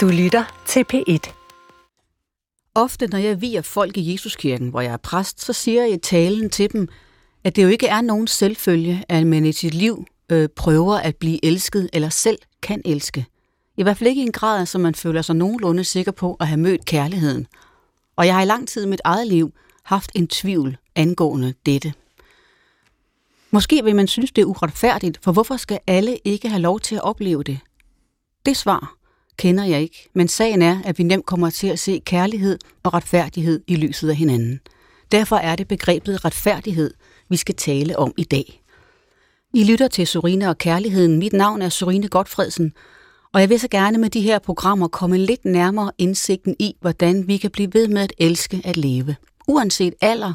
Du lytter til P1. Ofte, når jeg viger folk i Jesuskirken, hvor jeg er præst, så siger jeg i talen til dem, at det jo ikke er nogen selvfølge, at man i sit liv øh, prøver at blive elsket eller selv kan elske. I hvert fald ikke i en grad, så man føler sig nogenlunde sikker på at have mødt kærligheden. Og jeg har i lang tid i mit eget liv haft en tvivl angående dette. Måske vil man synes, det er uretfærdigt, for hvorfor skal alle ikke have lov til at opleve det? Det svar kender jeg ikke, men sagen er, at vi nemt kommer til at se kærlighed og retfærdighed i lyset af hinanden. Derfor er det begrebet retfærdighed, vi skal tale om i dag. I lytter til Sorine og Kærligheden. Mit navn er Sorine Godfredsen, og jeg vil så gerne med de her programmer komme lidt nærmere indsigten i, hvordan vi kan blive ved med at elske at leve. Uanset alder,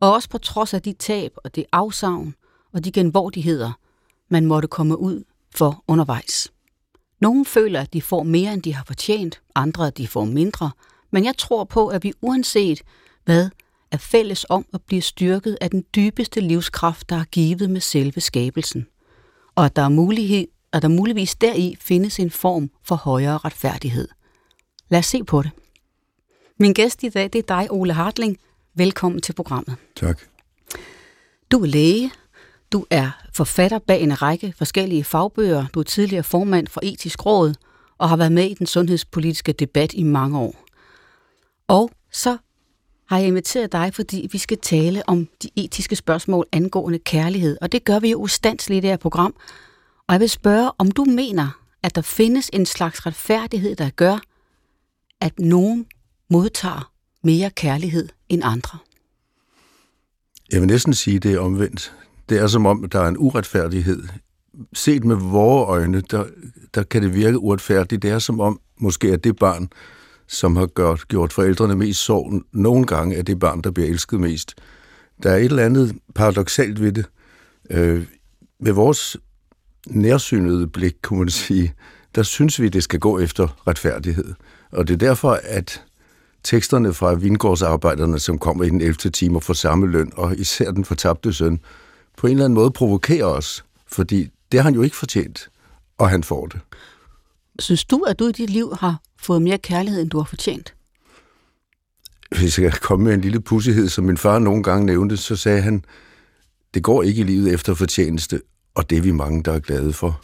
og også på trods af de tab og det afsavn og de genvordigheder, man måtte komme ud for undervejs. Nogle føler, at de får mere, end de har fortjent, andre, at de får mindre, men jeg tror på, at vi uanset hvad, er fælles om at blive styrket af den dybeste livskraft, der er givet med selve skabelsen, og at der, er mulighed, at der muligvis deri findes en form for højere retfærdighed. Lad os se på det. Min gæst i dag, det er dig, Ole Hartling. Velkommen til programmet. Tak. Du er læge, du er forfatter bag en række forskellige fagbøger. Du er tidligere formand for Etisk Råd og har været med i den sundhedspolitiske debat i mange år. Og så har jeg inviteret dig, fordi vi skal tale om de etiske spørgsmål angående kærlighed. Og det gør vi jo ustandsligt i det her program. Og jeg vil spørge, om du mener, at der findes en slags retfærdighed, der gør, at nogen modtager mere kærlighed end andre? Jeg vil næsten sige, det er omvendt. Det er som om, der er en uretfærdighed. Set med vores øjne, der, der kan det virke uretfærdigt. Det er som om, måske er det barn, som har gjort, gjort forældrene mest sorg, nogle gange er det barn, der bliver elsket mest. Der er et eller andet paradoxalt ved det. Øh, med vores nærsynede blik, kunne man sige, der synes vi, det skal gå efter retfærdighed. Og det er derfor, at teksterne fra vingårdsarbejderne, som kommer i den 11. time og får samme løn, og især den fortabte søn, på en eller anden måde provokerer os, fordi det har han jo ikke fortjent, og han får det. Synes du, at du i dit liv har fået mere kærlighed, end du har fortjent? Hvis jeg kan komme med en lille pussighed, som min far nogle gange nævnte, så sagde han, det går ikke i livet efter fortjeneste, og det er vi mange, der er glade for.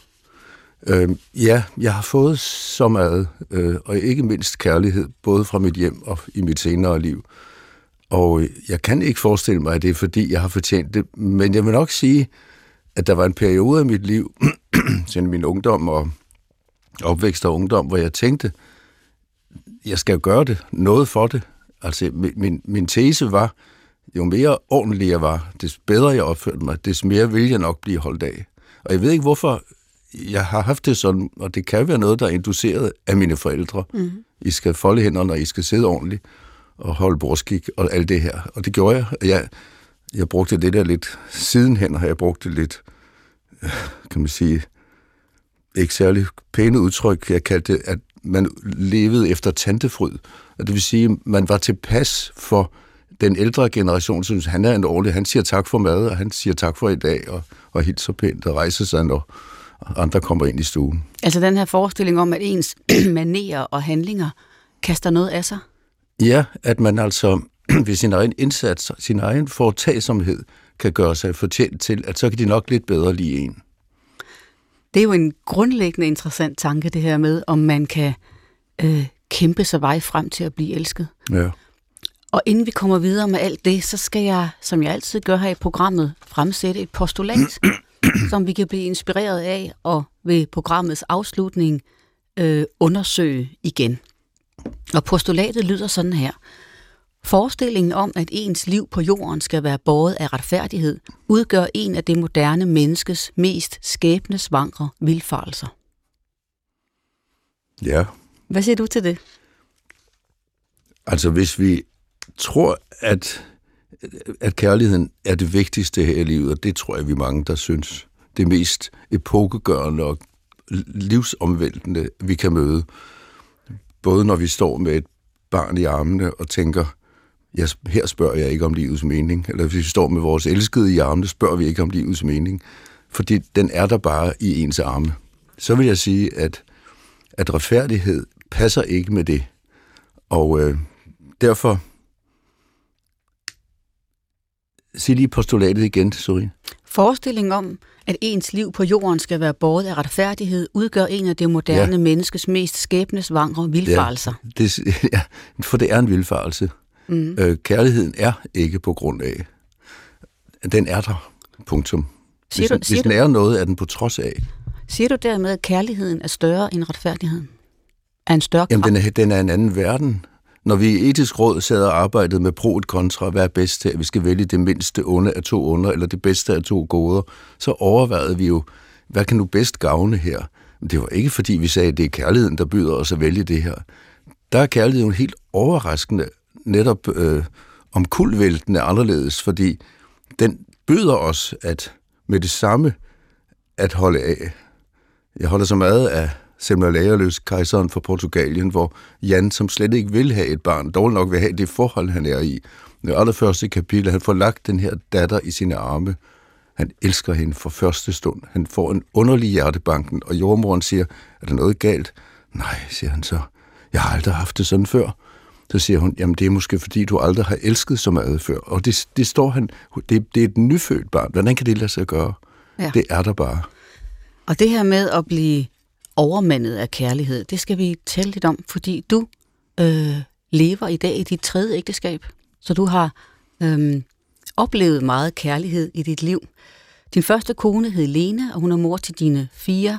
Øh, ja, jeg har fået så meget, øh, og ikke mindst kærlighed, både fra mit hjem og i mit senere liv. Og jeg kan ikke forestille mig, at det er fordi, jeg har fortjent det, men jeg vil nok sige, at der var en periode af mit liv, siden min ungdom og opvækst og ungdom, hvor jeg tænkte, jeg skal gøre det, noget for det. Altså, min, min tese var, jo mere ordentlig jeg var, des bedre jeg opførte mig, des mere vil jeg nok blive holdt af. Og jeg ved ikke, hvorfor jeg har haft det sådan, og det kan være noget, der er induceret af mine forældre. Mm. I skal folde hænderne, og I skal sidde ordentligt og holde borskik og alt det her. Og det gjorde jeg. Jeg, jeg brugte det der lidt, sidenhen har jeg brugt det lidt, øh, kan man sige, ikke særlig pæne udtryk. Jeg kaldte det, at man levede efter tantefryd. Og det vil sige, man var tilpas for den ældre generation, synes han er en årlig. Han siger tak for mad, og han siger tak for i dag, og, og helt så pænt og rejser sig, når andre kommer ind i stuen. Altså den her forestilling om, at ens manerer og handlinger kaster noget af sig? Ja, at man altså ved sin egen indsats, sin egen foretagsomhed, kan gøre sig fortjent til, at så kan de nok lidt bedre lide en. Det er jo en grundlæggende interessant tanke, det her med, om man kan øh, kæmpe sig vej frem til at blive elsket. Ja. Og inden vi kommer videre med alt det, så skal jeg, som jeg altid gør her i programmet, fremsætte et postulat, som vi kan blive inspireret af, og ved programmets afslutning øh, undersøge igen. Og postulatet lyder sådan her. Forestillingen om, at ens liv på jorden skal være båret af retfærdighed, udgør en af det moderne menneskes mest skæbnesvangre vildfarelser. Ja. Hvad siger du til det? Altså, hvis vi tror, at, at kærligheden er det vigtigste her i livet, og det tror jeg, vi mange, der synes, det mest epokegørende og livsomvæltende, vi kan møde, både når vi står med et barn i armene og tænker, jeg, her spørger jeg ikke om livets mening, eller hvis vi står med vores elskede i armene, spørger vi ikke om livets mening, fordi den er der bare i ens arme. Så vil jeg sige, at, at retfærdighed passer ikke med det. Og øh, derfor... Sig lige postulatet igen, Sorin. Forestillingen om, at ens liv på jorden skal være båret af retfærdighed, udgør en af det moderne ja. menneskes mest skæbnesvangre vildfarelser. Ja, det, ja, for det er en vildfarelse. Mm. Øh, kærligheden er ikke på grund af. Den er der. Punktum. Siger du, hvis, siger hvis den er noget, er den på trods af. Siger du dermed, at kærligheden er større end retfærdigheden? Er en større Jamen, den er, den er en anden verden. Når vi i etisk råd sad og arbejdede med pro et kontra, hvad er bedst til, at vi skal vælge det mindste onde af to under, eller det bedste af to goder, så overvejede vi jo, hvad kan nu bedst gavne her? Men det var ikke fordi, vi sagde, at det er kærligheden, der byder os at vælge det her. Der er kærligheden helt overraskende, netop øh, omkuldvæltende anderledes, fordi den byder os at med det samme at holde af. Jeg holder så meget af Semler Lagerløs, kejseren for Portugalien, hvor Jan, som slet ikke vil have et barn, dog nok vil have det forhold, han er i. Det allerførste kapitel, han får lagt den her datter i sine arme. Han elsker hende for første stund. Han får en underlig hjertebanken, og jordmoren siger, er der noget galt? Nej, siger han så. Jeg har aldrig haft det sådan før. Så siger hun, jamen det er måske fordi, du aldrig har elsket så meget før. Og det, det står han, det, det er et nyfødt barn. Hvordan kan det lade sig gøre? Ja. Det er der bare. Og det her med at blive overmandet af kærlighed, det skal vi tale lidt om, fordi du øh, lever i dag i dit tredje ægteskab. Så du har øh, oplevet meget kærlighed i dit liv. Din første kone hed Lene, og hun er mor til dine fire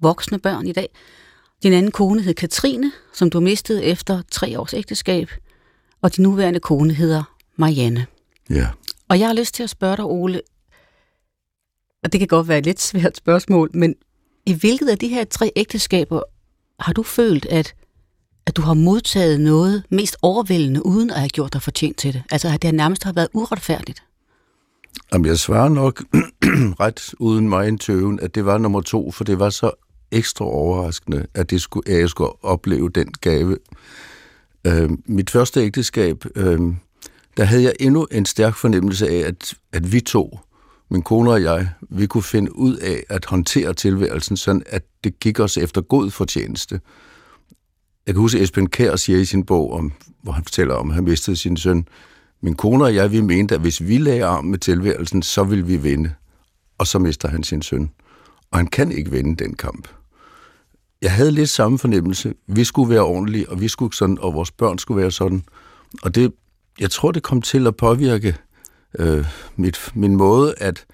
voksne børn i dag. Din anden kone hed Katrine, som du mistede efter tre års ægteskab. Og din nuværende kone hedder Marianne. Ja. Og jeg har lyst til at spørge dig, Ole, og det kan godt være et lidt svært spørgsmål, men i hvilket af de her tre ægteskaber har du følt, at, at du har modtaget noget mest overvældende, uden at have gjort dig fortjent til det? Altså, at det nærmest har været uretfærdigt? Jamen, jeg svarer nok ret uden mig en tøven, at det var nummer to, for det var så ekstra overraskende, at, det skulle, at jeg skulle opleve den gave. Øh, mit første ægteskab, øh, der havde jeg endnu en stærk fornemmelse af, at, at vi to, min kone og jeg, vi kunne finde ud af at håndtere tilværelsen sådan, at det gik os efter god fortjeneste. Jeg kan huske, at Esben Kær siger i sin bog, om, hvor han fortæller om, at han mistede sin søn. Min kone og jeg, vi mente, at hvis vi lagde arm med tilværelsen, så ville vi vinde. Og så mister han sin søn. Og han kan ikke vinde den kamp. Jeg havde lidt samme fornemmelse. Vi skulle være ordentlige, og vi skulle sådan, og vores børn skulle være sådan. Og det, jeg tror, det kom til at påvirke øh, mit, min måde at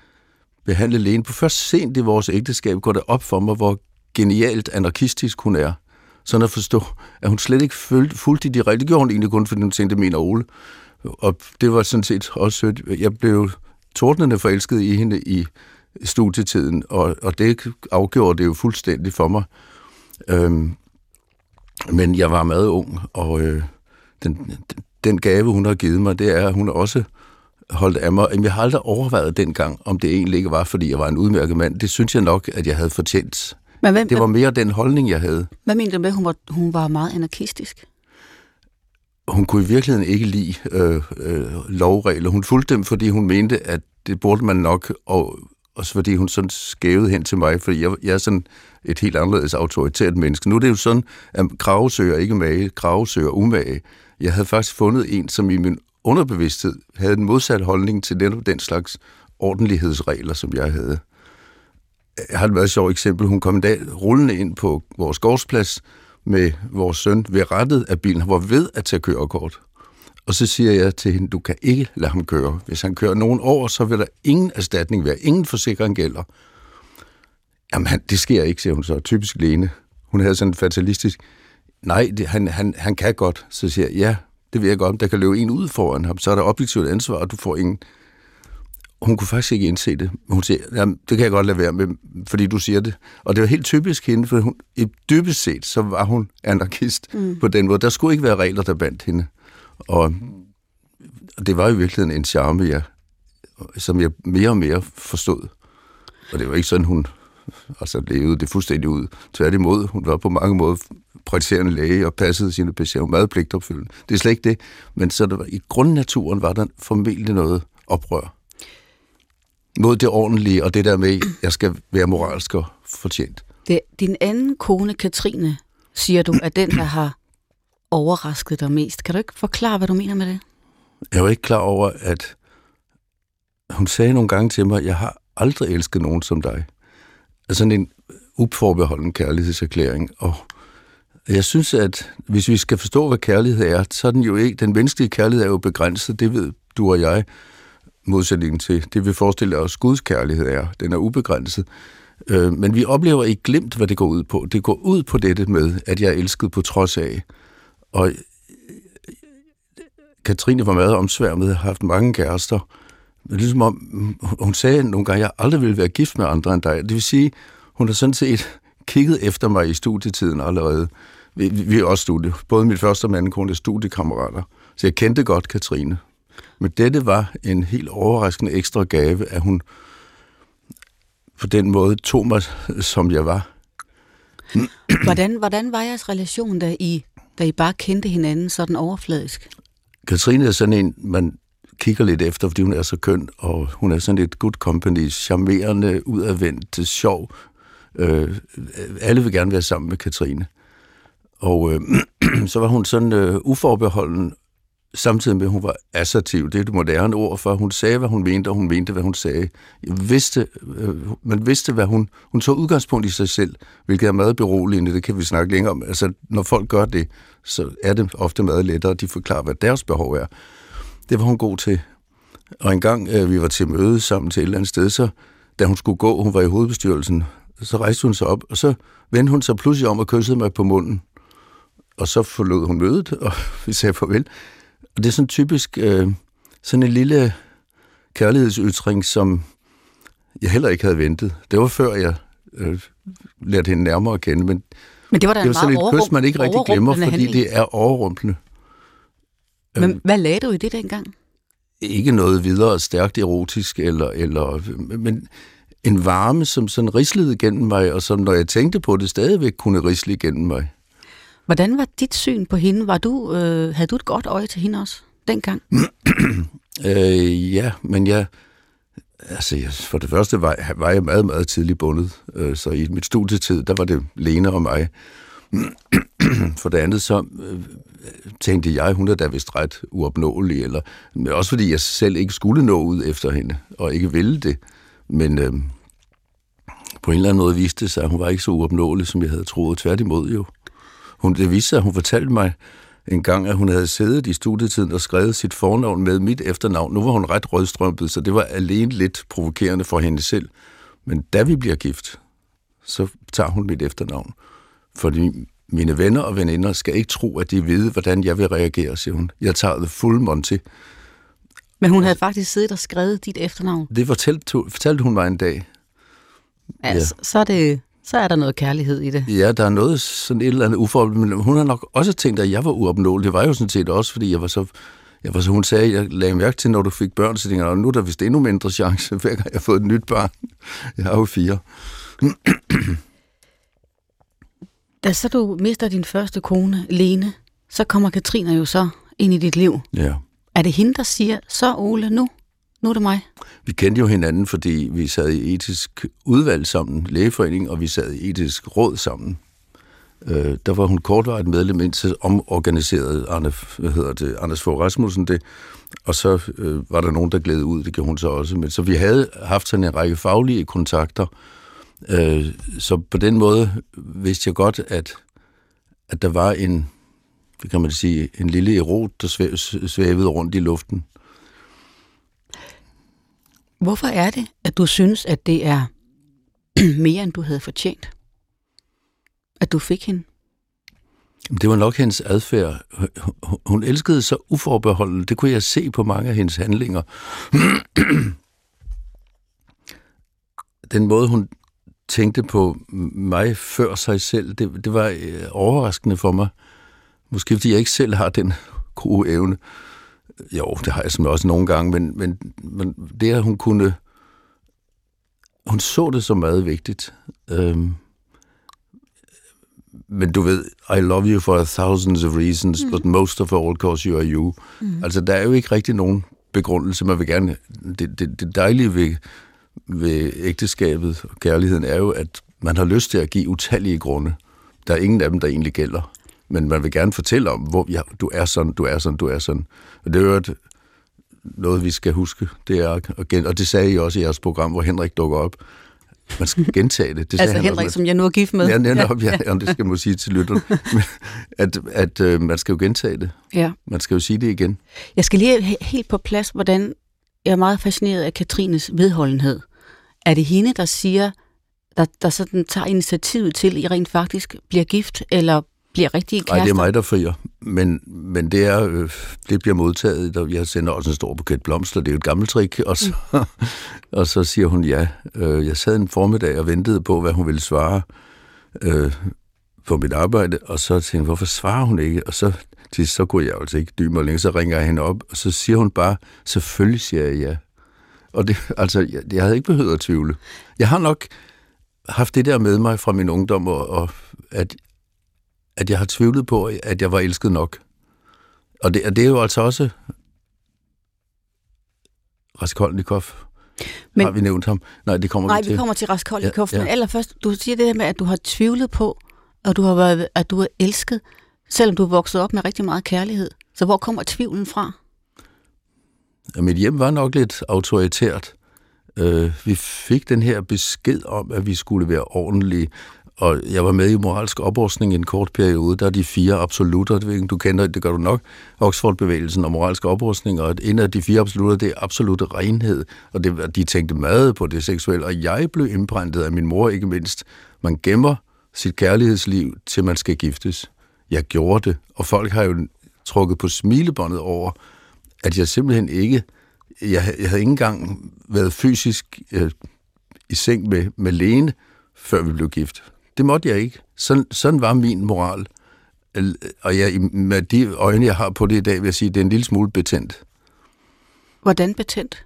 behandle Lene på. Først sent i vores ægteskab går det op for mig, hvor genialt anarkistisk hun er. Sådan at forstå, at hun slet ikke fulgte, fulgte de rigtige. Det gjorde hun egentlig kun, fordi hun tænkte min og Ole. Og det var sådan set også sødt. Jeg blev tordnende forelsket i hende i studietiden, og, og det afgjorde det jo fuldstændig for mig. Øhm, men jeg var meget ung, og øh, den, den gave, hun har givet mig, det er, at hun også holdt af mig. Jeg har aldrig overvejet dengang, om det egentlig ikke var, fordi jeg var en udmærket mand. Det synes jeg nok, at jeg havde fortjent. Men hvem, det var mere den holdning, jeg havde. Hvad mente du med, at hun var, hun var meget anarkistisk? Hun kunne i virkeligheden ikke lide øh, øh, lovregler. Hun fulgte dem, fordi hun mente, at det burde man nok, og også fordi hun sådan skævede hen til mig, fordi jeg, jeg er sådan et helt anderledes autoritært menneske. Nu er det jo sådan, at krave søger ikke mage, krave søger umage. Jeg havde faktisk fundet en, som i min underbevidsthed havde en modsat holdning til netop den slags ordentlighedsregler, som jeg havde. Jeg har et meget sjovt eksempel. Hun kom en dag rullende ind på vores gårdsplads med vores søn ved rettet af bilen. Han var ved at tage kørekort. Og så siger jeg til hende, du kan ikke lade ham køre. Hvis han kører nogen år, så vil der ingen erstatning være. Ingen forsikring gælder. Jamen, det sker ikke, siger hun så. Typisk Lene. Hun havde sådan en fatalistisk, nej, det, han, han, han kan godt. Så siger jeg, ja, det ved jeg godt. Der kan løbe en ud foran ham, så er der objektivt ansvar, og du får ingen. Hun kunne faktisk ikke indse det. Hun siger, jamen, det kan jeg godt lade være med, fordi du siger det. Og det var helt typisk hende, for hun, i dybest set, så var hun anarkist mm. på den måde. Der skulle ikke være regler, der bandt hende. Og, og det var i virkeligheden en charme, jeg, som jeg mere og mere forstod. Og det var ikke sådan, hun altså levede det fuldstændig ud. Tværtimod, hun var på mange måder praktiserende læge og passede sine patienter meget pligtopfyldende. Det er slet ikke det, men så der var, i grundnaturen var der formentlig noget oprør mod det ordentlige, og det der med, jeg skal være moralsk og fortjent. Det, din anden kone, Katrine, siger du, er den, der har overrasket dig mest. Kan du ikke forklare, hvad du mener med det? Jeg var ikke klar over, at hun sagde nogle gange til mig, jeg har aldrig elsket nogen som dig sådan en uforbeholden kærlighedserklæring. Og jeg synes, at hvis vi skal forstå, hvad kærlighed er, så er den jo ikke, den menneskelige kærlighed er jo begrænset, det ved du og jeg, modsætningen til det, vi forestiller os, Guds kærlighed er. Den er ubegrænset. Øh, men vi oplever ikke glemt, hvad det går ud på. Det går ud på dette med, at jeg er elsket på trods af. Og øh, Katrine var meget omsværmet, har haft mange kærester. Men ligesom om, hun sagde nogle gange, at jeg aldrig ville være gift med andre end dig. Det vil sige, hun har sådan set kigget efter mig i studietiden allerede. Vi, vi er også studie. Både mit første og min anden kone er studiekammerater. Så jeg kendte godt Katrine. Men dette var en helt overraskende ekstra gave, at hun på den måde tog mig, som jeg var. Hvordan, hvordan var jeres relation, da I, da I bare kendte hinanden sådan overfladisk? Katrine er sådan en, man kigger lidt efter, fordi hun er så køn, og hun er sådan et good company, charmerende, udadvendt, sjov. Øh, alle vil gerne være sammen med Katrine. Og øh, så var hun sådan øh, uforbeholden samtidig med, at hun var assertiv. Det er det moderne ord for. Hun sagde, hvad hun mente, og hun mente, hvad hun sagde. Jeg vidste, øh, man vidste, hvad hun... Hun tog udgangspunkt i sig selv, hvilket er meget beroligende. Det kan vi snakke længere om. Altså, når folk gør det, så er det ofte meget lettere, at de forklarer, hvad deres behov er. Det var hun god til. Og en gang øh, vi var til møde sammen til et eller andet sted, så da hun skulle gå, hun var i hovedbestyrelsen, så rejste hun sig op, og så vendte hun sig pludselig om og kyssede mig på munden. Og så forlod hun mødet, og vi sagde farvel. Og det er sådan typisk øh, sådan en lille kærlighedsytring, som jeg heller ikke havde ventet. Det var før jeg øh, lærte hende nærmere at kende, men, men det var, da det var sådan et kys, man ikke rigtig glemmer, fordi handling. det er overrumplende. Men øh, hvad lagde du i det dengang? Ikke noget videre stærkt erotisk, eller, eller, men en varme, som sådan rislede igennem mig, og som når jeg tænkte på det, stadigvæk kunne risle igennem mig. Hvordan var dit syn på hende? Var du, øh, havde du et godt øje til hende også dengang? øh, ja, men jeg, altså, for det første var, var jeg meget, meget tidligt bundet. Øh, så i mit studietid, der var det Lene og mig. for det andet, så øh, tænkte jeg, hun er da vist ret uopnåelig, eller, men også fordi jeg selv ikke skulle nå ud efter hende, og ikke ville det. Men øh, på en eller anden måde viste det sig, at hun var ikke så uopnåelig, som jeg havde troet. Tværtimod jo. Hun, det viste sig, at hun fortalte mig en gang, at hun havde siddet i studietiden og skrevet sit fornavn med mit efternavn. Nu var hun ret rødstrømpet, så det var alene lidt provokerende for hende selv. Men da vi bliver gift, så tager hun mit efternavn. Fordi mine venner og veninder skal ikke tro, at de ved, hvordan jeg vil reagere, siger hun. Jeg tager det fuld monty. Men hun havde faktisk siddet og skrevet dit efternavn? Det fortalte, fortalte hun mig en dag. Altså, ja. så er det så er der noget kærlighed i det. Ja, der er noget sådan et eller andet uforholdt, men hun har nok også tænkt, at jeg var uopnåelig. Det var jo sådan set også, fordi jeg var så... Jeg var så, hun sagde, jeg lagde mærke til, når du fik børn, så tænkte jeg, nu er der vist endnu mindre chance, hver gang jeg har fået et nyt barn. Jeg har jo fire. da så du mister din første kone, Lene, så kommer Katrine jo så ind i dit liv. Ja. Er det hende, der siger, så Ole, nu nu er det mig. Vi kendte jo hinanden, fordi vi sad i etisk udvalg sammen, lægeforening, og vi sad i etisk råd sammen. Øh, der var hun kortvarigt medlem, indtil omorganiserede Arne, hvad hedder det, Anders Fogh Rasmussen det, og så øh, var der nogen, der glædede ud, det gjorde hun så også. Men så vi havde haft sådan en række faglige kontakter, øh, så på den måde vidste jeg godt, at, at der var en, det kan man sige, en lille erot, der svævede rundt i luften. Hvorfor er det, at du synes, at det er mere, end du havde fortjent? At du fik hende? Det var nok hendes adfærd. Hun elskede så uforbeholdet. Det kunne jeg se på mange af hendes handlinger. Den måde, hun tænkte på mig før sig selv, det, det var øh, overraskende for mig. Måske fordi jeg ikke selv har den gode evne. Jo, det har jeg som også nogle gange, men, men, men det, at hun kunne... Hun så det som meget vigtigt. Øhm, men du ved, I love you for thousands of reasons, mm. but most of all because you are you. Mm. Altså, der er jo ikke rigtig nogen begrundelse. Man vil gerne... Det, det, det dejlige ved, ved ægteskabet og kærligheden er jo, at man har lyst til at give utallige grunde. der er ingen af dem, der egentlig gælder. Men man vil gerne fortælle om, hvor ja, du er sådan, du er sådan, du er sådan. Og det er jo et, noget, vi skal huske. Det er, og det sagde I også i jeres program, hvor Henrik dukker op. Man skal gentage det. det altså Henrik, også, som jeg nu er gift med. Ja, netop, ja, ja. ja det skal man sige til lytteren. at at øh, man skal jo gentage det. Ja. Man skal jo sige det igen. Jeg skal lige helt på plads, hvordan jeg er meget fascineret af Katrines vedholdenhed. Er det hende, der siger, der, der sådan tager initiativet til, at I rent faktisk bliver gift, eller bliver rigtig kærester? Nej, det er mig, der frier. Men, men det, er, øh, det bliver modtaget. Der, jeg sender også en stor buket blomster, det er jo et gammelt trick. Og så, mm. og så siger hun ja. Øh, jeg sad en formiddag og ventede på, hvad hun ville svare øh, på mit arbejde, og så tænkte jeg, hvorfor svarer hun ikke? Og så, til, så kunne jeg altså ikke dybe mig længere. Så ringer jeg hende op, og så siger hun bare, selvfølgelig siger jeg ja. Og det, altså, jeg, jeg havde ikke behøvet at tvivle. Jeg har nok haft det der med mig fra min ungdom, og, og at, at jeg har tvivlet på, at jeg var elsket nok. Og det, og det er jo altså også Raskolnikov. Men, har vi nævnt ham? Nej, det kommer nej, vi til. Nej, vi kommer til Raskolnikov. Ja, ja. Men allerførst, du siger det her med, at du har tvivlet på, og du har været, at du er elsket, selvom du er vokset op med rigtig meget kærlighed. Så hvor kommer tvivlen fra? Ja, mit hjem var nok lidt autoritært. Øh, vi fik den her besked om, at vi skulle være ordentlige, og jeg var med i moralsk oprustning i en kort periode. Der er de fire absolutter, det du kender, det gør du nok, Oxford-bevægelsen og moralsk oprustning, og en af de fire absolutter, det er absolute renhed, og det, de tænkte meget på det seksuelle, og jeg blev indbrændet af min mor ikke mindst. Man gemmer sit kærlighedsliv, til man skal giftes. Jeg gjorde det, og folk har jo trukket på smilebåndet over, at jeg simpelthen ikke, jeg, jeg havde ikke engang været fysisk øh, i seng med, med Lene, før vi blev gift. Det måtte jeg ikke. Sådan, sådan var min moral. Og jeg, med de øjne, jeg har på det i dag, vil jeg sige, at det er en lille smule betændt. Hvordan betændt?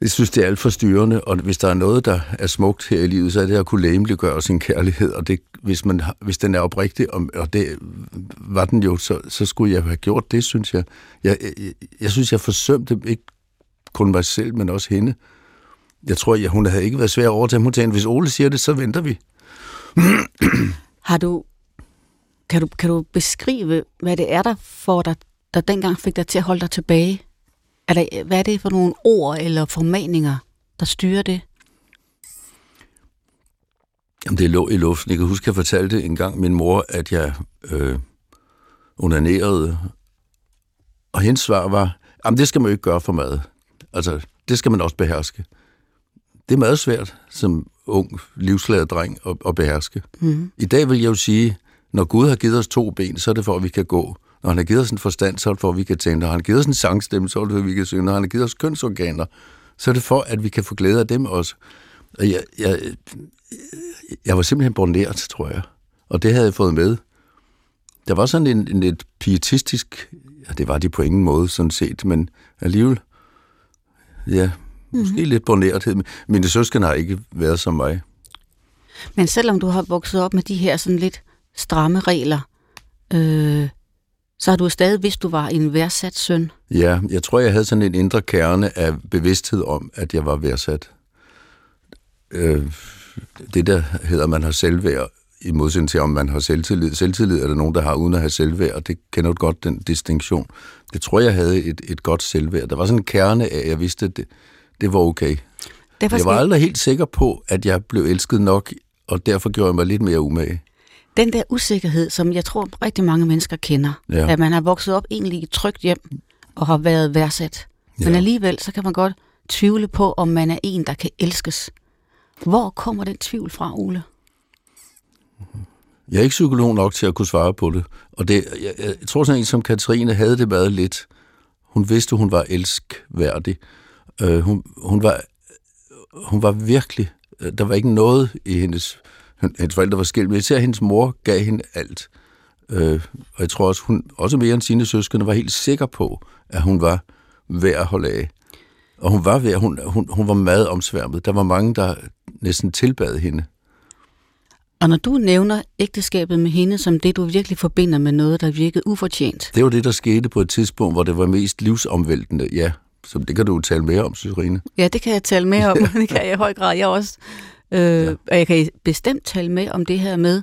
Jeg synes, det er alt for styrende, og hvis der er noget, der er smukt her i livet, så er det at kunne læmeliggøre sin kærlighed, og det, hvis, man, hvis den er oprigtig, og, og det var den jo, så, så skulle jeg have gjort det, synes jeg. Jeg, jeg, jeg synes, jeg forsømte ikke kun mig selv, men også hende. Jeg tror, jeg, hun havde ikke været svær at overtage. Hun tænkte, hvis Ole siger det, så venter vi. Har du, kan, du, kan du beskrive, hvad det er, der, for dig, der dengang fik dig til at holde dig tilbage? Er der, hvad er det for nogle ord eller formaninger, der styrer det? Jamen, det lå i luften. Jeg kan huske, at jeg fortalte en gang min mor, at jeg øh, onanerede. Og hendes svar var, jamen det skal man jo ikke gøre for mad. Altså, det skal man også beherske. Det er meget svært som ung, livsladet dreng at, at beherske. Mm. I dag vil jeg jo sige, når Gud har givet os to ben, så er det for, at vi kan gå. Når han har givet os en forstand, så er det for, at vi kan tænke. Når han har givet os en sangstemme, så er det for, at vi kan synge. Når han har givet os kønsorganer, så er det for, at vi kan få glæde af dem også. Og jeg, jeg, jeg var simpelthen borneret, tror jeg. Og det havde jeg fået med. Der var sådan en, en lidt pietistisk, ja, det var de på ingen måde sådan set, men alligevel, ja, måske mm-hmm. lidt bornerethed. Mine søskende har ikke været som mig. Men selvom du har vokset op med de her sådan lidt stramme regler, øh, så har du stadig vidst, du var en værdsat søn. Ja, jeg tror, jeg havde sådan en indre kerne af bevidsthed om, at jeg var værdsat. Øh, det der hedder, man har selvværd, i modsætning til, om man har selvtillid. Selvtillid er der nogen, der har uden at have selvværd, det kender du godt, den distinktion. Det tror jeg havde et, et godt selvværd. Der var sådan en kerne af, at jeg vidste, at det, det var okay. Derfor jeg var aldrig helt sikker på, at jeg blev elsket nok, og derfor gjorde jeg mig lidt mere umage den der usikkerhed, som jeg tror rigtig mange mennesker kender, ja. at man har vokset op egentlig i et trygt hjem og har været værdsat. Ja. Men alligevel, så kan man godt tvivle på, om man er en, der kan elskes. Hvor kommer den tvivl fra, Ole? Jeg er ikke psykolog nok til at kunne svare på det. Og det, jeg, jeg tror sådan en som Katrine havde det meget lidt. Hun vidste, hun var elskværdig. Uh, hun, hun, var, hun var virkelig... Der var ikke noget i hendes hendes forældre var skilt, men især hendes mor gav hende alt. Øh, og jeg tror også, hun, også mere end sine søskende, var helt sikker på, at hun var værd at holde af. Og hun var værd, hun, hun, hun var meget omsværmet. Der var mange, der næsten tilbad hende. Og når du nævner ægteskabet med hende som det, du virkelig forbinder med noget, der virkede ufortjent. Det var det, der skete på et tidspunkt, hvor det var mest livsomvæltende, ja. Så det kan du tale mere om, Syrine. Ja, det kan jeg tale mere om. det kan jeg i høj grad. Jeg også Øh, ja. Og jeg kan bestemt tale med om det her med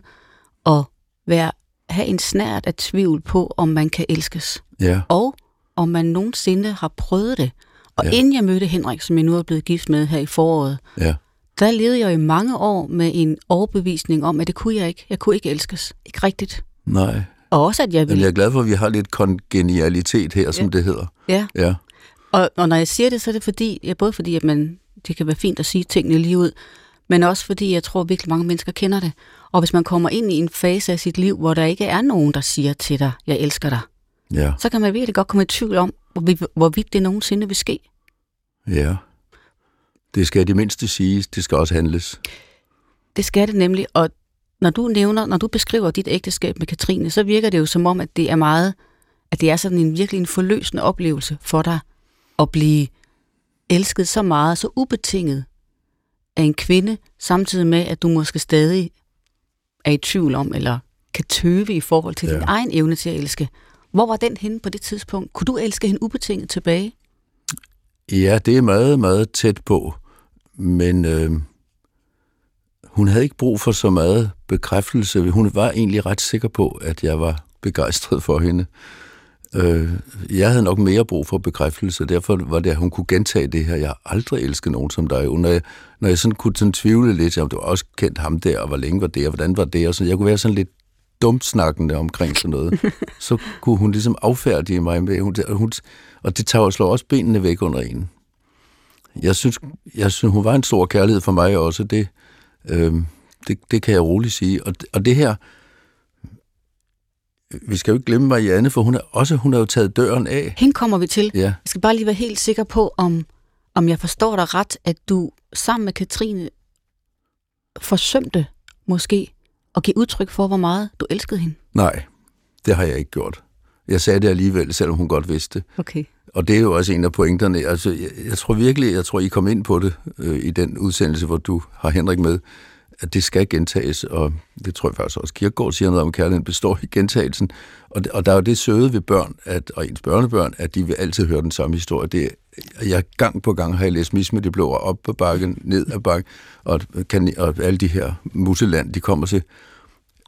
at være, have en snært af tvivl på, om man kan elskes. Ja, Og om man nogensinde har prøvet det. Og Ja. ja. inden jeg mødte Henrik, som jeg nu er blevet gift med her i foråret, ja, der levede jeg i mange år med en overbevisning om, at det kunne jeg ikke. Jeg kunne ikke elskes. Ikke rigtigt. nej. Og også, at jeg Men ville... jeg er glad for, at vi har lidt kongenialitet her, som det hedder. Ja. Ja, Og, og når jeg siger det, så er det fordi, ja, både fordi, at man, det kan være fint at sige tingene lige ud, men også fordi, jeg tror virkelig mange mennesker kender det. Og hvis man kommer ind i en fase af sit liv, hvor der ikke er nogen, der siger til dig, jeg elsker dig, ja, så kan man virkelig godt komme i tvivl om, hvorvidt, det nogensinde vil ske. ja. Det skal det mindste siges, det skal også handles. Det skal det nemlig, og når du nævner, når du beskriver dit ægteskab med Katrine, så virker det jo som om, at det er meget, at det er sådan en virkelig en forløsende oplevelse for dig at blive elsket så meget, så ubetinget af en kvinde, samtidig med, at du måske stadig er i tvivl om, eller kan tøve i forhold til Ja. din egen evne til at elske. Hvor var den henne på det tidspunkt? Kunne du elske hende ubetinget tilbage? Ja, det er meget, meget tæt på. Men øh, hun havde ikke brug for så meget bekræftelse. Hun var egentlig ret sikker på, at jeg var begejstret for hende. Øh, jeg havde nok mere brug for bekræftelse, derfor var det, at hun kunne gentage det her. Jeg har aldrig elsket nogen som dig. Og når jeg, når jeg sådan kunne sådan tvivle lidt, om du også kendt ham der, og hvor længe var det, og hvordan var det, og så jeg kunne være sådan lidt dumsnakkende omkring sådan noget, så kunne hun ligesom affærdige mig med, hun, hun, og det tager og slår også benene væk under en. Jeg synes, jeg synes, hun var en stor kærlighed for mig også, det, øh, det, det kan jeg roligt sige. Og, og det her, vi skal jo ikke glemme Marianne, for hun er også hun har jo taget døren af. Hende kommer vi til. Ja, Jeg skal bare lige være helt sikker på, om, om jeg forstår dig ret, at du sammen med Katrine forsømte måske at give udtryk for, hvor meget du elskede hende. nej, det har jeg ikke gjort. Jeg sagde det alligevel, selvom hun godt vidste. Okay. Og det er jo også en af pointerne. Altså, jeg, jeg tror virkelig, jeg tror, I kom ind på det øh, i den udsendelse, hvor du har Henrik med, at det skal gentages, og det tror jeg faktisk også, Kierkegaard siger noget om, kærligheden består i gentagelsen. Og, og der er jo det søde ved børn, at, og ens børnebørn, at de vil altid høre den samme historie. Det, jeg gang på gang har jeg læst Mis med de blå op på bakken, ned ad bakken, og, kan, og alle de her museland, de kommer til.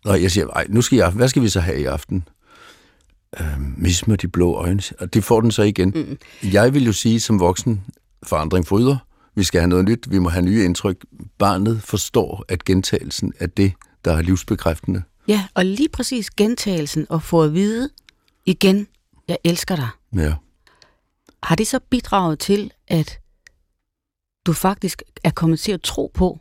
Og jeg siger, Ej, nu skal jeg, hvad skal vi så have i aften? Øh, mis med de blå øjne. Og det får den så igen. Mm. Jeg vil jo sige som voksen, forandring fryder. Vi skal have noget nyt. Vi må have nye indtryk. Barnet forstår, at gentagelsen er det, der er livsbekræftende. Ja, og lige præcis gentagelsen og få at vide igen, jeg elsker dig. Ja. Har det så bidraget til, at du faktisk er kommet til at tro på,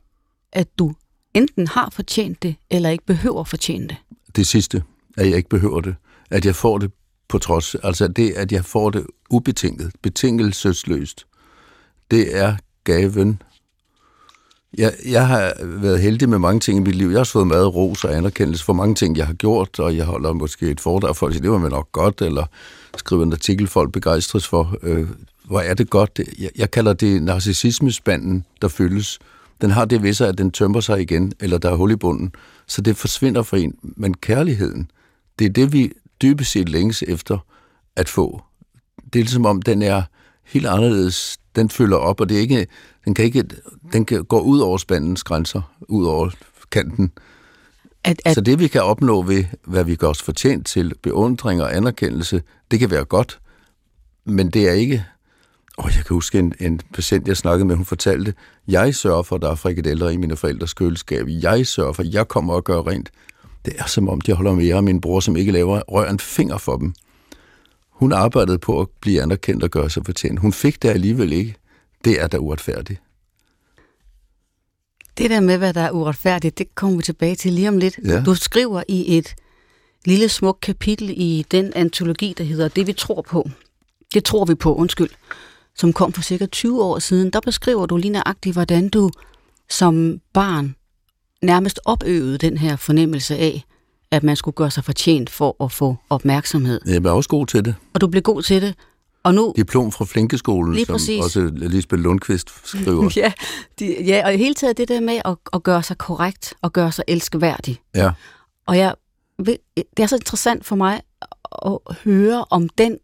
at du enten har fortjent det, eller ikke behøver at fortjene det? Det sidste, at jeg ikke behøver det. At jeg får det på trods. Altså det, at jeg får det ubetinget, betingelsesløst. Det er gaven. Jeg, jeg har været heldig med mange ting i mit liv. Jeg har også fået meget ros og anerkendelse for mange ting, jeg har gjort, og jeg holder måske et foredrag for, at det var man nok godt, eller skriver en artikel, folk begejstres for. Øh, hvor er det godt? Jeg, jeg kalder det narcissismespanden, der fyldes. Den har det ved sig, at den tømper sig igen, eller der er hul i bunden, så det forsvinder for en. Men kærligheden, det er det, vi dybest set længes efter at få. Det er ligesom om, den er helt anderledes. Den fylder op, og det er ikke, den kan ikke, den kan gå ud over spandens grænser, ud over kanten. At, at, Så det, vi kan opnå ved, hvad vi gør os fortjent til, beundring og anerkendelse, det kan være godt, men det er ikke... Og jeg kan huske en, en patient, jeg snakkede med, hun fortalte, jeg sørger for, at der er frikadeller i mine forældres køleskab. Jeg sørger for, at jeg kommer og gør rent. Det er som om, de holder mere af min bror, som ikke laver rør en finger for dem. Hun arbejdede på at blive anerkendt og gøre sig fortjent. Hun fik det alligevel ikke. Det er da uretfærdigt. Det der med, hvad der er uretfærdigt, det kommer vi tilbage til lige om lidt. Ja. Du skriver i et lille smukt kapitel i den antologi, der hedder Det vi tror på. Det tror vi på, undskyld. Som kom for cirka 20 år siden. Der beskriver du lige nøjagtigt, hvordan du som barn nærmest opøvede den her fornemmelse af, at man skulle gøre sig fortjent for at få opmærksomhed. Jeg er også god til det. Og du blev god til det. Og nu, Diplom fra Flinkeskolen, Lige som også Lisbeth Lundqvist skriver. ja, de, ja, og i hele taget det der med at, at gøre sig korrekt og gøre sig elskeværdig. Ja. Og jeg, ved- det er så interessant for mig at høre om den,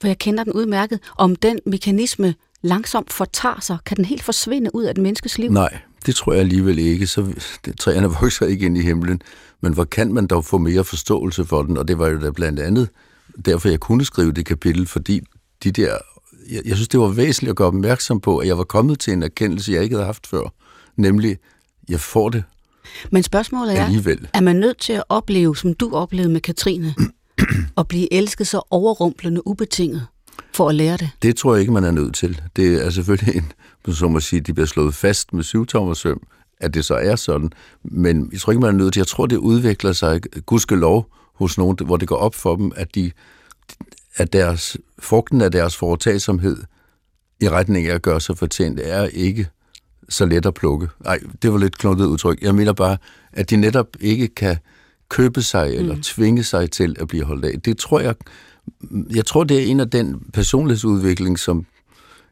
for jeg kender den udmærket, om den mekanisme langsomt fortager sig. Kan den helt forsvinde ud af et menneskes liv? Nej, det tror jeg alligevel ikke. Så det, træerne vokser ikke ind i himlen. Men hvor kan man dog få mere forståelse for den? Og det var jo da blandt andet derfor, jeg kunne skrive det kapitel, fordi de der, jeg, jeg synes, det var væsentligt at gøre opmærksom på, at jeg var kommet til en erkendelse, jeg ikke havde haft før. Nemlig, jeg får det Men spørgsmålet er, alligevel. er man nødt til at opleve, som du oplevede med Katrine, at blive elsket så overrumplende ubetinget for at lære det? Det tror jeg ikke, man er nødt til. Det er selvfølgelig en, som at sige, de bliver slået fast med syvtommersøm, at det så er sådan. Men jeg tror ikke, man er nødt til. Jeg tror, det udvikler sig, gudskelov, hos nogen, hvor det går op for dem, at, de, at deres, frugten af deres foretagsomhed i retning af at gøre sig fortjent, er ikke så let at plukke. Nej, det var lidt knudret udtryk. Jeg mener bare, at de netop ikke kan købe sig eller tvinge sig til at blive holdt af. Det tror jeg, jeg tror, det er en af den personlighedsudvikling, som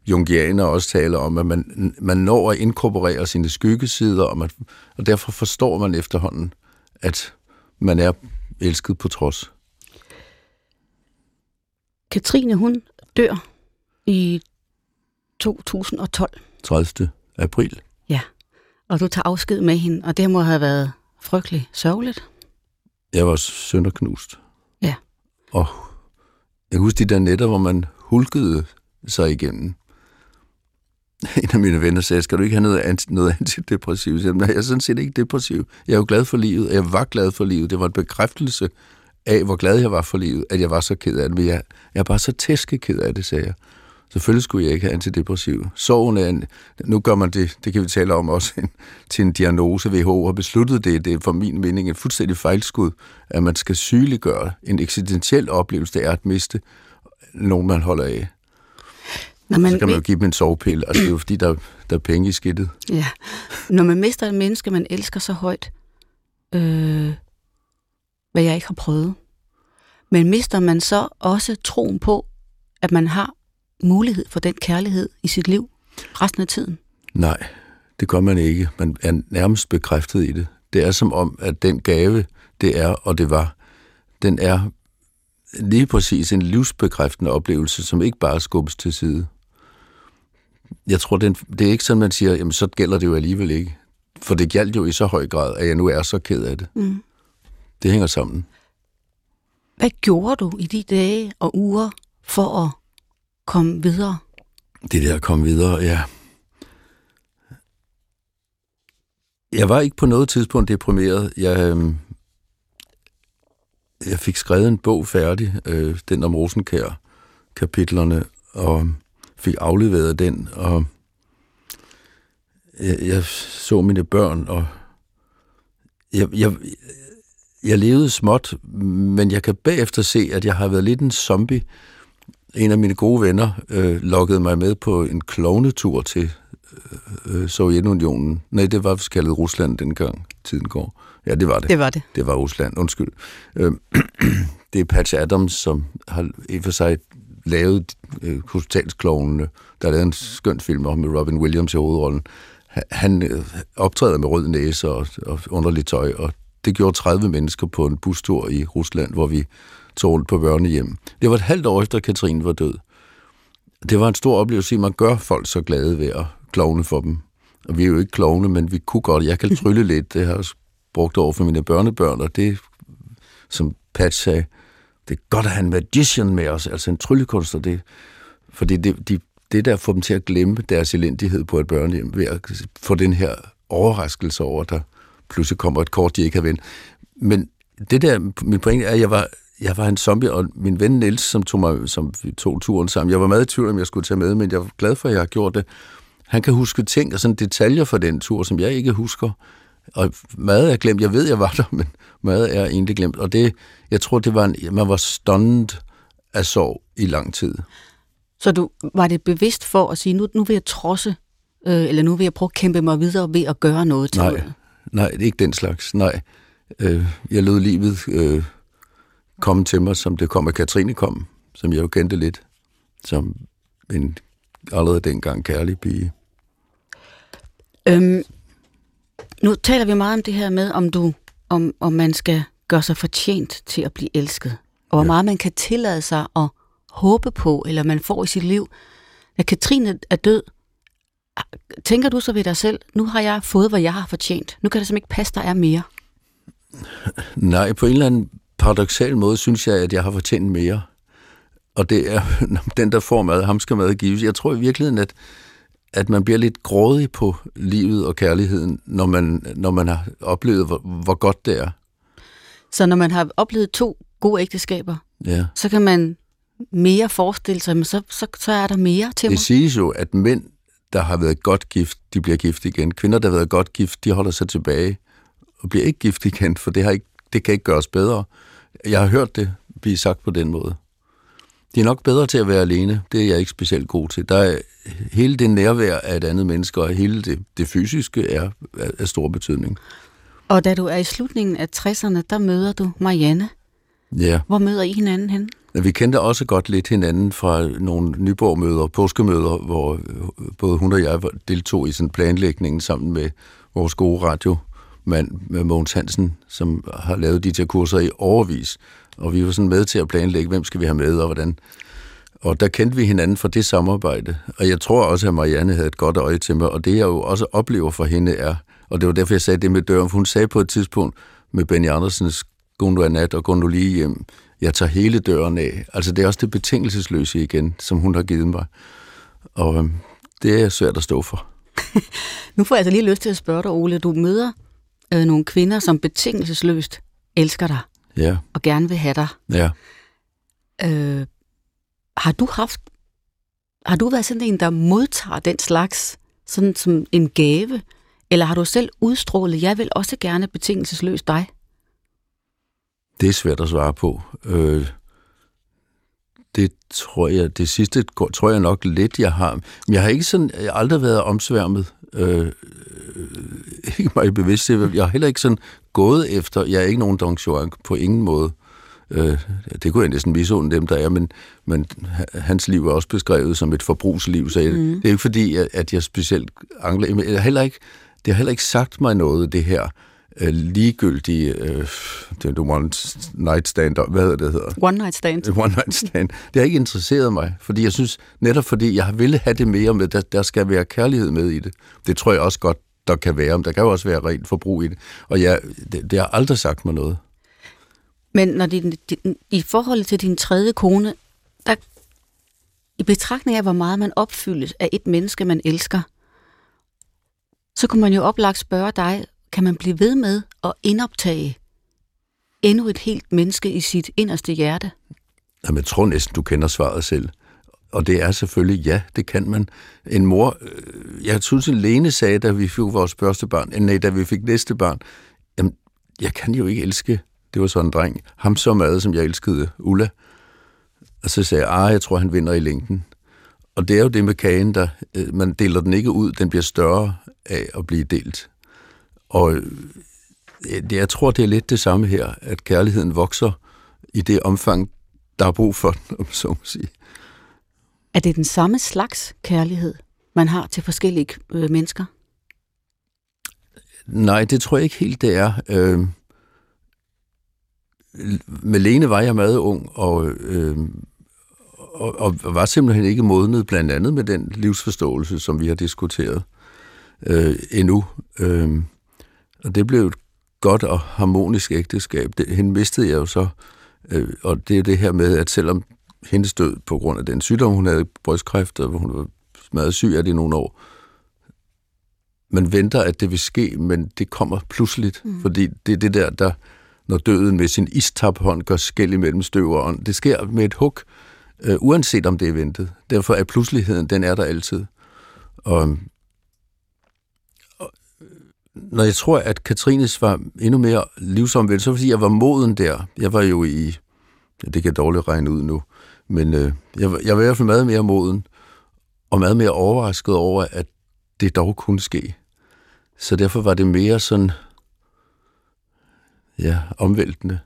jungianer også taler om, at man, man når at inkorporere sine skyggesider, og, man, og derfor forstår man efterhånden, at man er elsket på trods. Katrine, hun dør i 2012, 30. april. og du tager afsked med hende, og det må have været frygtelig sørgeligt. Jeg var sønderknust. Ja. Og jeg husker de der nætter, hvor man hulkede sig igennem. En af mine venner sagde, skal du ikke have noget, anti- noget antidepressivt? Jeg sagde, nej, jeg er sådan set ikke depressiv. Jeg er jo glad for livet, og jeg var glad for livet. Det var en bekræftelse af, hvor glad jeg var for livet, at jeg var så ked af det. Men jeg, jeg er bare så tæske ked af det, sagde jeg. Selvfølgelig skulle jeg ikke have antidepressiv. Sorgen er en, nu gør man det, det kan vi tale om også, en, til en diagnose. WHO har besluttet det, det er for min mening et fuldstændig fejlskud, at man skal sygeliggøre en eksistentiel oplevelse, det er at miste nogen, man holder af. Når Man, så kan man jo give dem en sovepille. Altså, det er jo fordi, der, der er penge i skidtet. Ja. Når man mister et menneske, man elsker så højt, øh, hvad jeg ikke har prøvet, men mister man så også troen på, at man har mulighed for den kærlighed i sit liv resten af tiden? Nej, det gør man ikke. Man er nærmest bekræftet i det. Det er som om, at den gave, det er, og det var, den er lige præcis en livsbekræftende oplevelse, som ikke bare skubbes til side. Jeg tror, den, det er ikke sådan, man siger, jamen så gælder det jo alligevel ikke. For det galt jo i så høj grad, at jeg nu er så ked af det. Mm. Det hænger sammen. Hvad gjorde du i de dage og uger for at komme videre? Det der at komme videre, ja. Jeg var ikke på noget tidspunkt deprimeret. Jeg, øhm, jeg fik skrevet en bog færdig, øh, den om Rosenkær kapitlerne, og fik afleveret den, og jeg, jeg så mine børn, og jeg, jeg, jeg levede småt, men jeg kan bagefter se, at jeg har været lidt en zombie. En af mine gode venner øh, lokkede mig med på en klovnetur til øh, øh Sovjetunionen. Nej, det var kaldet Rusland dengang tiden går. Ja, det var det. Det var det. Det var Rusland, undskyld. Øh, det er Patch Adams, som har i for sig lavet øh, hospitalsklovnene. Der er lavet en skøn film om med Robin Williams i hovedrollen. Han, han øh, optræder med rød næse og, og underligt tøj, og det gjorde 30 mennesker på en bustur i Rusland, hvor vi tog på børnehjem. Det var et halvt år efter, Katrine var død. Det var en stor oplevelse, at man gør folk så glade ved at klovne for dem. Og vi er jo ikke klovne, men vi kunne godt. Jeg kan trylle lidt. Det har brugte over for mine børnebørn, og det, som Pat sagde, det er godt at have en magician med os, altså en tryllekunstner. Det, fordi det, de, det der får dem til at glemme deres elendighed på et børnehjem, ved at få den her overraskelse over, der pludselig kommer et kort, de ikke har vendt. Men det der, min pointe er, at jeg var, jeg var en zombie, og min ven Niels, som tog, mig, som vi tog turen sammen, jeg var meget i tvivl, om jeg skulle tage med, men jeg var glad for, at jeg har gjort det. Han kan huske ting og sådan detaljer fra den tur, som jeg ikke husker. Og meget er glemt. Jeg ved, jeg var der, men meget er egentlig glemt. Og det, jeg tror, det var en, man var stunned af sorg i lang tid. Så du var det bevidst for at sige, nu, nu vil jeg trodse, øh, eller nu vil jeg prøve at kæmpe mig videre ved at gøre noget til Nej. Nej, det er ikke den slags. Nej. Øh, jeg lod livet øh, komme til mig, som det kom, at Katrine kom, som jeg jo kendte lidt, som en allerede dengang kærlig pige. Øhm, nu taler vi meget om det her med, om du om, om man skal gøre sig fortjent til at blive elsket, og hvor Ja. meget man kan tillade sig at håbe på, eller man får i sit liv. Da Katrine er død, tænker du så ved dig selv, nu har jeg fået, hvad jeg har fortjent. Nu kan det simpelthen ikke passe, der er mere. Nej, på en eller anden paradoxal måde synes jeg, at jeg har fortjent mere. Og det er den, der får mad, ham skal mad gives. Jeg tror i virkeligheden, at, at man bliver lidt grådig på livet og kærligheden, når man, når man har oplevet, hvor, hvor godt det er. Så når man har oplevet to gode ægteskaber, Ja. så kan man mere forestille sig, men så, så, så er der mere til mig. Det siges jo, at mænd, der har været godt gift, de bliver gift igen. Kvinder, der har været godt gift, de holder sig tilbage og bliver ikke gift igen, for det, har ikke, det kan ikke gøres bedre. Jeg har hørt det blive sagt på den måde. De er nok bedre til at være alene. Det er jeg ikke specielt god til. Der er hele det nærvær af et andet menneske, og hele det, det fysiske er af, stor betydning. Og da du er i slutningen af 60'erne, der møder du Marianne. Ja. Hvor møder I hinanden hen? Vi kendte også godt lidt hinanden fra nogle Nyborg-møder, påskemøder, hvor øh, både hun og jeg deltog i sådan planlægningen sammen med vores gode radiomand med Mogens Hansen, som har lavet de her kurser i overvis. Og vi var sådan med til at planlægge, hvem skal vi have med og hvordan. Og der kendte vi hinanden fra det samarbejde. Og jeg tror også, at Marianne havde et godt øje til mig. Og det jeg jo også oplever for hende er, og det var derfor, jeg sagde det med døren, for hun sagde på et tidspunkt med Benny Andersens gå nu nat og gå lige hjem. Jeg tager hele døren af. Altså det er også det betingelsesløse igen, som hun har givet mig. Og øhm, det er svært at stå for. Nu får jeg altså lige lyst til at spørge dig, Ole. Du møder øh, nogle kvinder, som betingelsesløst elsker dig Ja, og gerne vil have dig. ja. Øh, har du haft, har du været sådan en, der modtager den slags, sådan som en gave? Eller har du selv udstrålet, jeg vil også gerne betingelsesløst dig? Det er svært at svare på. Øh, det tror jeg, det sidste tror jeg nok lidt, jeg har. Men jeg har ikke sådan, jeg har aldrig været omsværmet. Øh, øh, ikke mig bevidst. Jeg har heller ikke sådan gået efter, jeg er ikke nogen Don Juan på ingen måde. Øh, det kunne jeg næsten misunde dem, der er, men, men ha- hans liv er også beskrevet som et forbrugsliv, så jeg, mm. det er ikke fordi, at, at jeg specielt angler. Men jeg heller ikke, det har heller ikke sagt mig noget, det her øh, ligegyldige øh, det er one night stand, hvad hedder det hedder? One night stand. One night stand. Det har ikke interesseret mig, fordi jeg synes, netop fordi jeg ville have det mere med, der, der skal være kærlighed med i det. Det tror jeg også godt, der kan være, men der kan jo også være rent forbrug i det. Og jeg, det, det har aldrig sagt mig noget. Men når din, din, i forhold til din tredje kone, der, i betragtning af, hvor meget man opfyldes af et menneske, man elsker, så kunne man jo oplagt spørge dig, kan man blive ved med at indoptage endnu et helt menneske i sit inderste hjerte? Jamen, jeg tror næsten, du kender svaret selv. Og det er selvfølgelig ja, det kan man. En mor, øh, jeg synes, at Lene sagde, da vi fik vores første barn, øh, nej, da vi fik næste barn, jamen, jeg kan jo ikke elske, det var sådan en dreng, ham så meget, som jeg elskede, Ulla. Og så sagde jeg, ah, jeg tror, han vinder i længden. Og det er jo det med kagen, der, øh, man deler den ikke ud, den bliver større af at blive delt. Og øh, det- jeg tror, det er lidt det samme her, at kærligheden vokser i det omfang, der er brug for den, om så må sige. Er det den samme slags kærlighed, man har til forskellige øh, mennesker? Nej, det tror jeg ikke helt, det er. Øh, med Lene var jeg meget ung, og, øh, og, og var simpelthen ikke modnet, blandt andet med den livsforståelse, som vi har diskuteret øh, endnu. Øh, og det blev et godt og harmonisk ægteskab. Det, hende mistede jeg jo så, øh, og det er det her med, at selvom hendes død på grund af den sygdom, hun havde brystkræft, og hun var meget syg af det i nogle år, man venter, at det vil ske, men det kommer pludseligt, mm. fordi det er det der, der, når døden med sin istaphånd gør skæld imellem støv og ånd, det sker med et hug, øh, uanset om det er ventet. Derfor er pludseligheden, den er der altid. Og, og når jeg tror, at Katrines var endnu mere livsomvendt, så fordi jeg var moden der. Jeg var jo i, ja, det kan jeg dårligt regne ud nu, men øh, jeg, jeg var i hvert fald meget mere moden, og meget mere overrasket over, at det dog kunne ske. Så derfor var det mere sådan, ja, omvæltende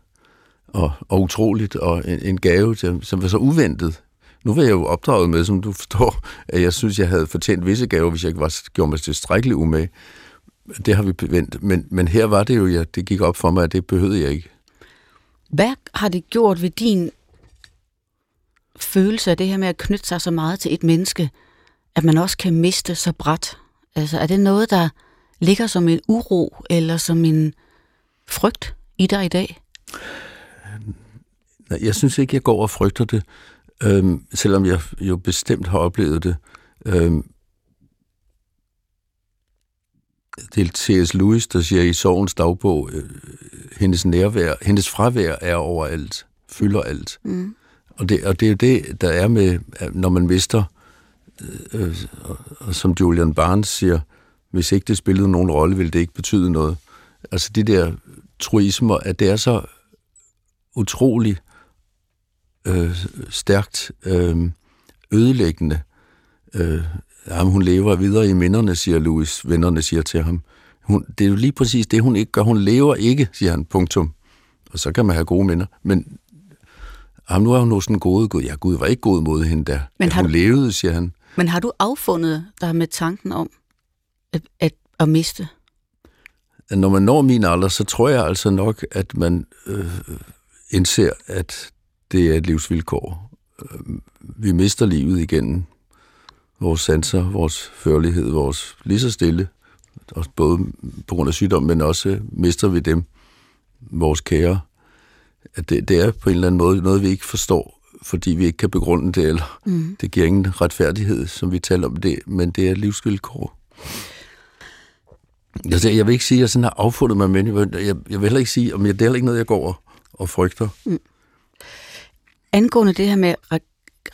og, og utroligt, og en, en gave, som, som var så uventet. Nu var jeg jo opdraget med, som du forstår, at jeg synes, jeg havde fortjent visse gaver, hvis jeg ikke var, gjorde mig tilstrækkeligt umage. Det har vi bevendt. Men, men her var det jo, ja, det gik op for mig, at det behøvede jeg ikke. Hvad har det gjort ved din følelse af det her med at knytte sig så meget til et menneske, at man også kan miste så bræt? Altså, er det noget, der ligger som en uro eller som en frygt i dig i dag? Nej, jeg synes ikke, jeg går og frygter det, øhm, selvom jeg jo bestemt har oplevet det. Øhm, det er C.S. Lewis, der siger i Sovens dagbog, øh, hendes nærvær, hendes fravær er overalt, fylder alt. Mm. Og, det, og det er jo det, der er med, når man mister, øh, øh, og som Julian Barnes siger, hvis ikke det spillede nogen rolle, ville det ikke betyde noget. Altså de der truismer, at det er så utrolig øh, stærkt øh, ødelæggende. Øh, jamen, hun lever videre i minderne, siger Louis. Vennerne siger til ham. Hun, det er jo lige præcis det, hun ikke gør. Hun lever ikke, siger han, punktum. Og så kan man have gode minder. Men jamen, nu er hun hos den gode Gud. Ja, Gud var ikke god mod hende der. Men har hun du, levede, siger han. Men har du affundet dig med tanken om at, at, at miste? Når man når min alder, så tror jeg altså nok, at man øh, indser, at det er et livsvilkår. Øh, vi mister livet igen. Vores sanser, vores førlighed, vores lige så stille, også både på grund af sygdom, men også mister vi dem, vores kære. At det, det er på en eller anden måde noget, vi ikke forstår, fordi vi ikke kan begrunde det, eller mm. det giver ingen retfærdighed, som vi taler om det, men det er livsvilkår. Altså, jeg vil ikke sige, at jeg sådan har affundet mig, men jeg, jeg, vil heller ikke sige, om jeg, det er heller ikke noget, jeg går og frygter. Mm. Angående det her med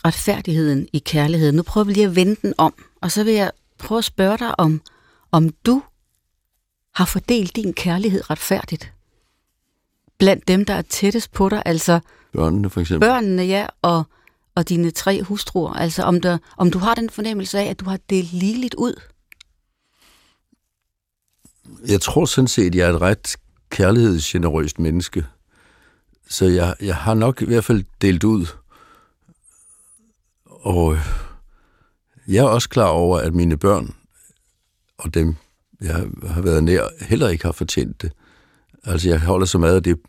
retfærdigheden i kærligheden, nu prøver vi lige at vende den om, og så vil jeg prøve at spørge dig om, om du har fordelt din kærlighed retfærdigt blandt dem, der er tættest på dig, altså børnene for eksempel. Børnene, ja, og, og dine tre hustruer. Altså om, der, om du har den fornemmelse af, at du har delt ligeligt ud. Jeg tror sådan set, at jeg er et ret kærlighedsgenerøst menneske. Så jeg, jeg har nok i hvert fald delt ud. Og jeg er også klar over, at mine børn og dem, jeg har været nær, heller ikke har fortjent det. Altså, jeg holder så meget af det.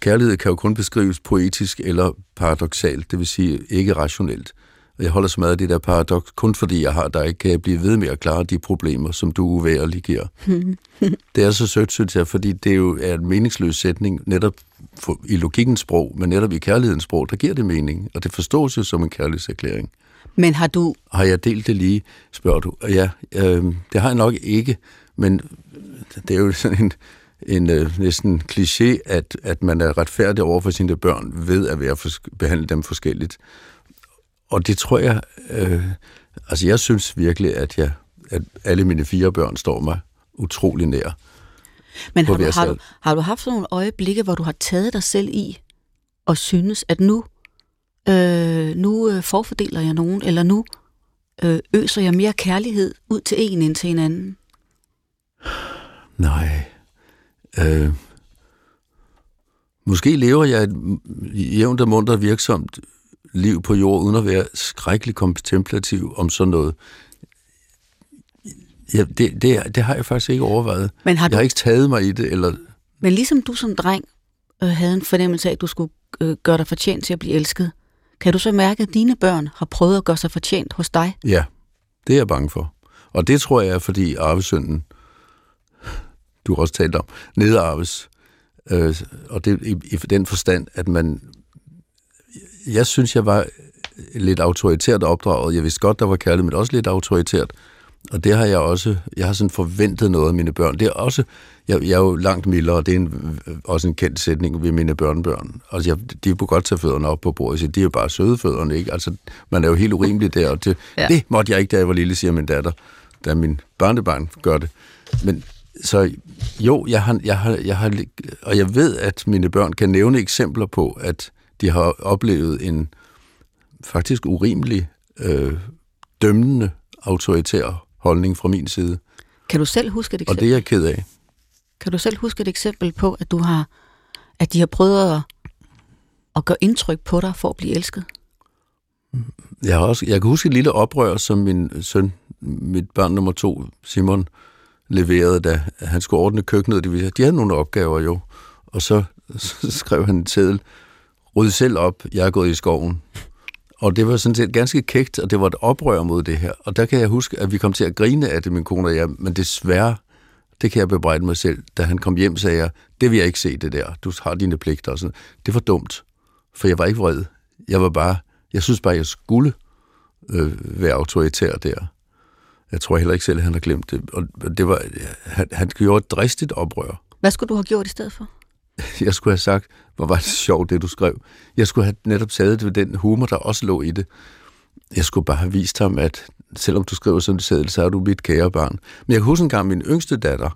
Kærlighed kan jo kun beskrives poetisk eller paradoxalt, det vil sige ikke rationelt. Og jeg holder så meget af det der paradoks, kun fordi jeg har dig, kan jeg blive ved med at klare de problemer, som du uværlig giver. det er så sødt, synes jeg, fordi det jo er en meningsløs sætning, netop i logikkens sprog, men netop i kærlighedens sprog, der giver det mening, og det forstås jo som en kærlighedserklæring. Men har du... Har jeg delt det lige, spørger du. Ja, øh, det har jeg nok ikke, men det er jo sådan en, en øh, næsten kliché, at, at man er retfærdig over for sine børn ved at være for, behandle dem forskelligt. Og det tror jeg... Øh, altså, jeg synes virkelig, at, jeg, at alle mine fire børn står mig utrolig nær. Men har du, har, du, har du haft nogle øjeblikke, hvor du har taget dig selv i og synes, at nu, øh, nu øh, forfordeler jeg nogen, eller nu øh, øser jeg mere kærlighed ud til en end til en anden? Nej. Øh, måske lever jeg et jævnt og mundt og virksomt liv på jord, uden at være skrækkelig kontemplativ om sådan noget. Ja, det, det, det har jeg faktisk ikke overvejet. Men har du... Jeg har ikke taget mig i det. Eller... Men ligesom du som dreng øh, havde en fornemmelse af, at du skulle øh, gøre dig fortjent til at blive elsket, kan du så mærke, at dine børn har prøvet at gøre sig fortjent hos dig? Ja, det er jeg bange for. Og det tror jeg er, fordi arvesynden, du har også talt om, nedarves. Øh, og det i, i den forstand, at man... Jeg synes, jeg var lidt autoritært opdraget. Jeg vidste godt, der var kærlighed, men også lidt autoritært. Og det har jeg også, jeg har sådan forventet noget af mine børn. Det er også, jeg, jeg er jo langt mildere, og det er en, også en kendt sætning ved mine børnebørn. Altså, jeg, de kunne godt tage fødderne op på bordet, så de er jo bare søde fødderne, ikke? Altså, man er jo helt urimelig der, og det, ja. det måtte jeg ikke, da jeg var lille, siger min datter, da min børnebarn gør det. Men så jo, jeg har, jeg har, jeg har, og jeg ved, at mine børn kan nævne eksempler på, at de har oplevet en faktisk urimelig, øh, dømmende, autoritær holdning fra min side. Kan du selv huske et eksempel? Og det er jeg ked af. Kan du selv huske et eksempel på, at du har, at de har prøvet at, at gøre indtryk på dig for at blive elsket? Jeg, har også, jeg kan huske et lille oprør, som min søn, mit barn nummer to, Simon, leverede, da han skulle ordne køkkenet. De, de havde nogle opgaver jo, og så, så skrev han en tædel, ryd selv op, jeg er gået i skoven. Og det var sådan set ganske kægt, og det var et oprør mod det her. Og der kan jeg huske, at vi kom til at grine af det, min kone og jeg, men desværre, Det kan jeg bebrejde mig selv. Da han kom hjem, sagde jeg, det vil jeg ikke se det der. Du har dine pligter og sådan. Det var dumt, for jeg var ikke vred. Jeg var bare, jeg synes bare, jeg skulle øh, være autoritær der. Jeg tror heller ikke selv, at han har glemt det. Og det var, han, han gjorde et dristigt oprør. Hvad skulle du have gjort i stedet for? Jeg skulle have sagt, hvor var det sjovt, det du skrev. Jeg skulle have netop taget det ved den humor, der også lå i det. Jeg skulle bare have vist ham, at selvom du skriver som det så er du mit kære barn. Men jeg kan huske en gang, min yngste datter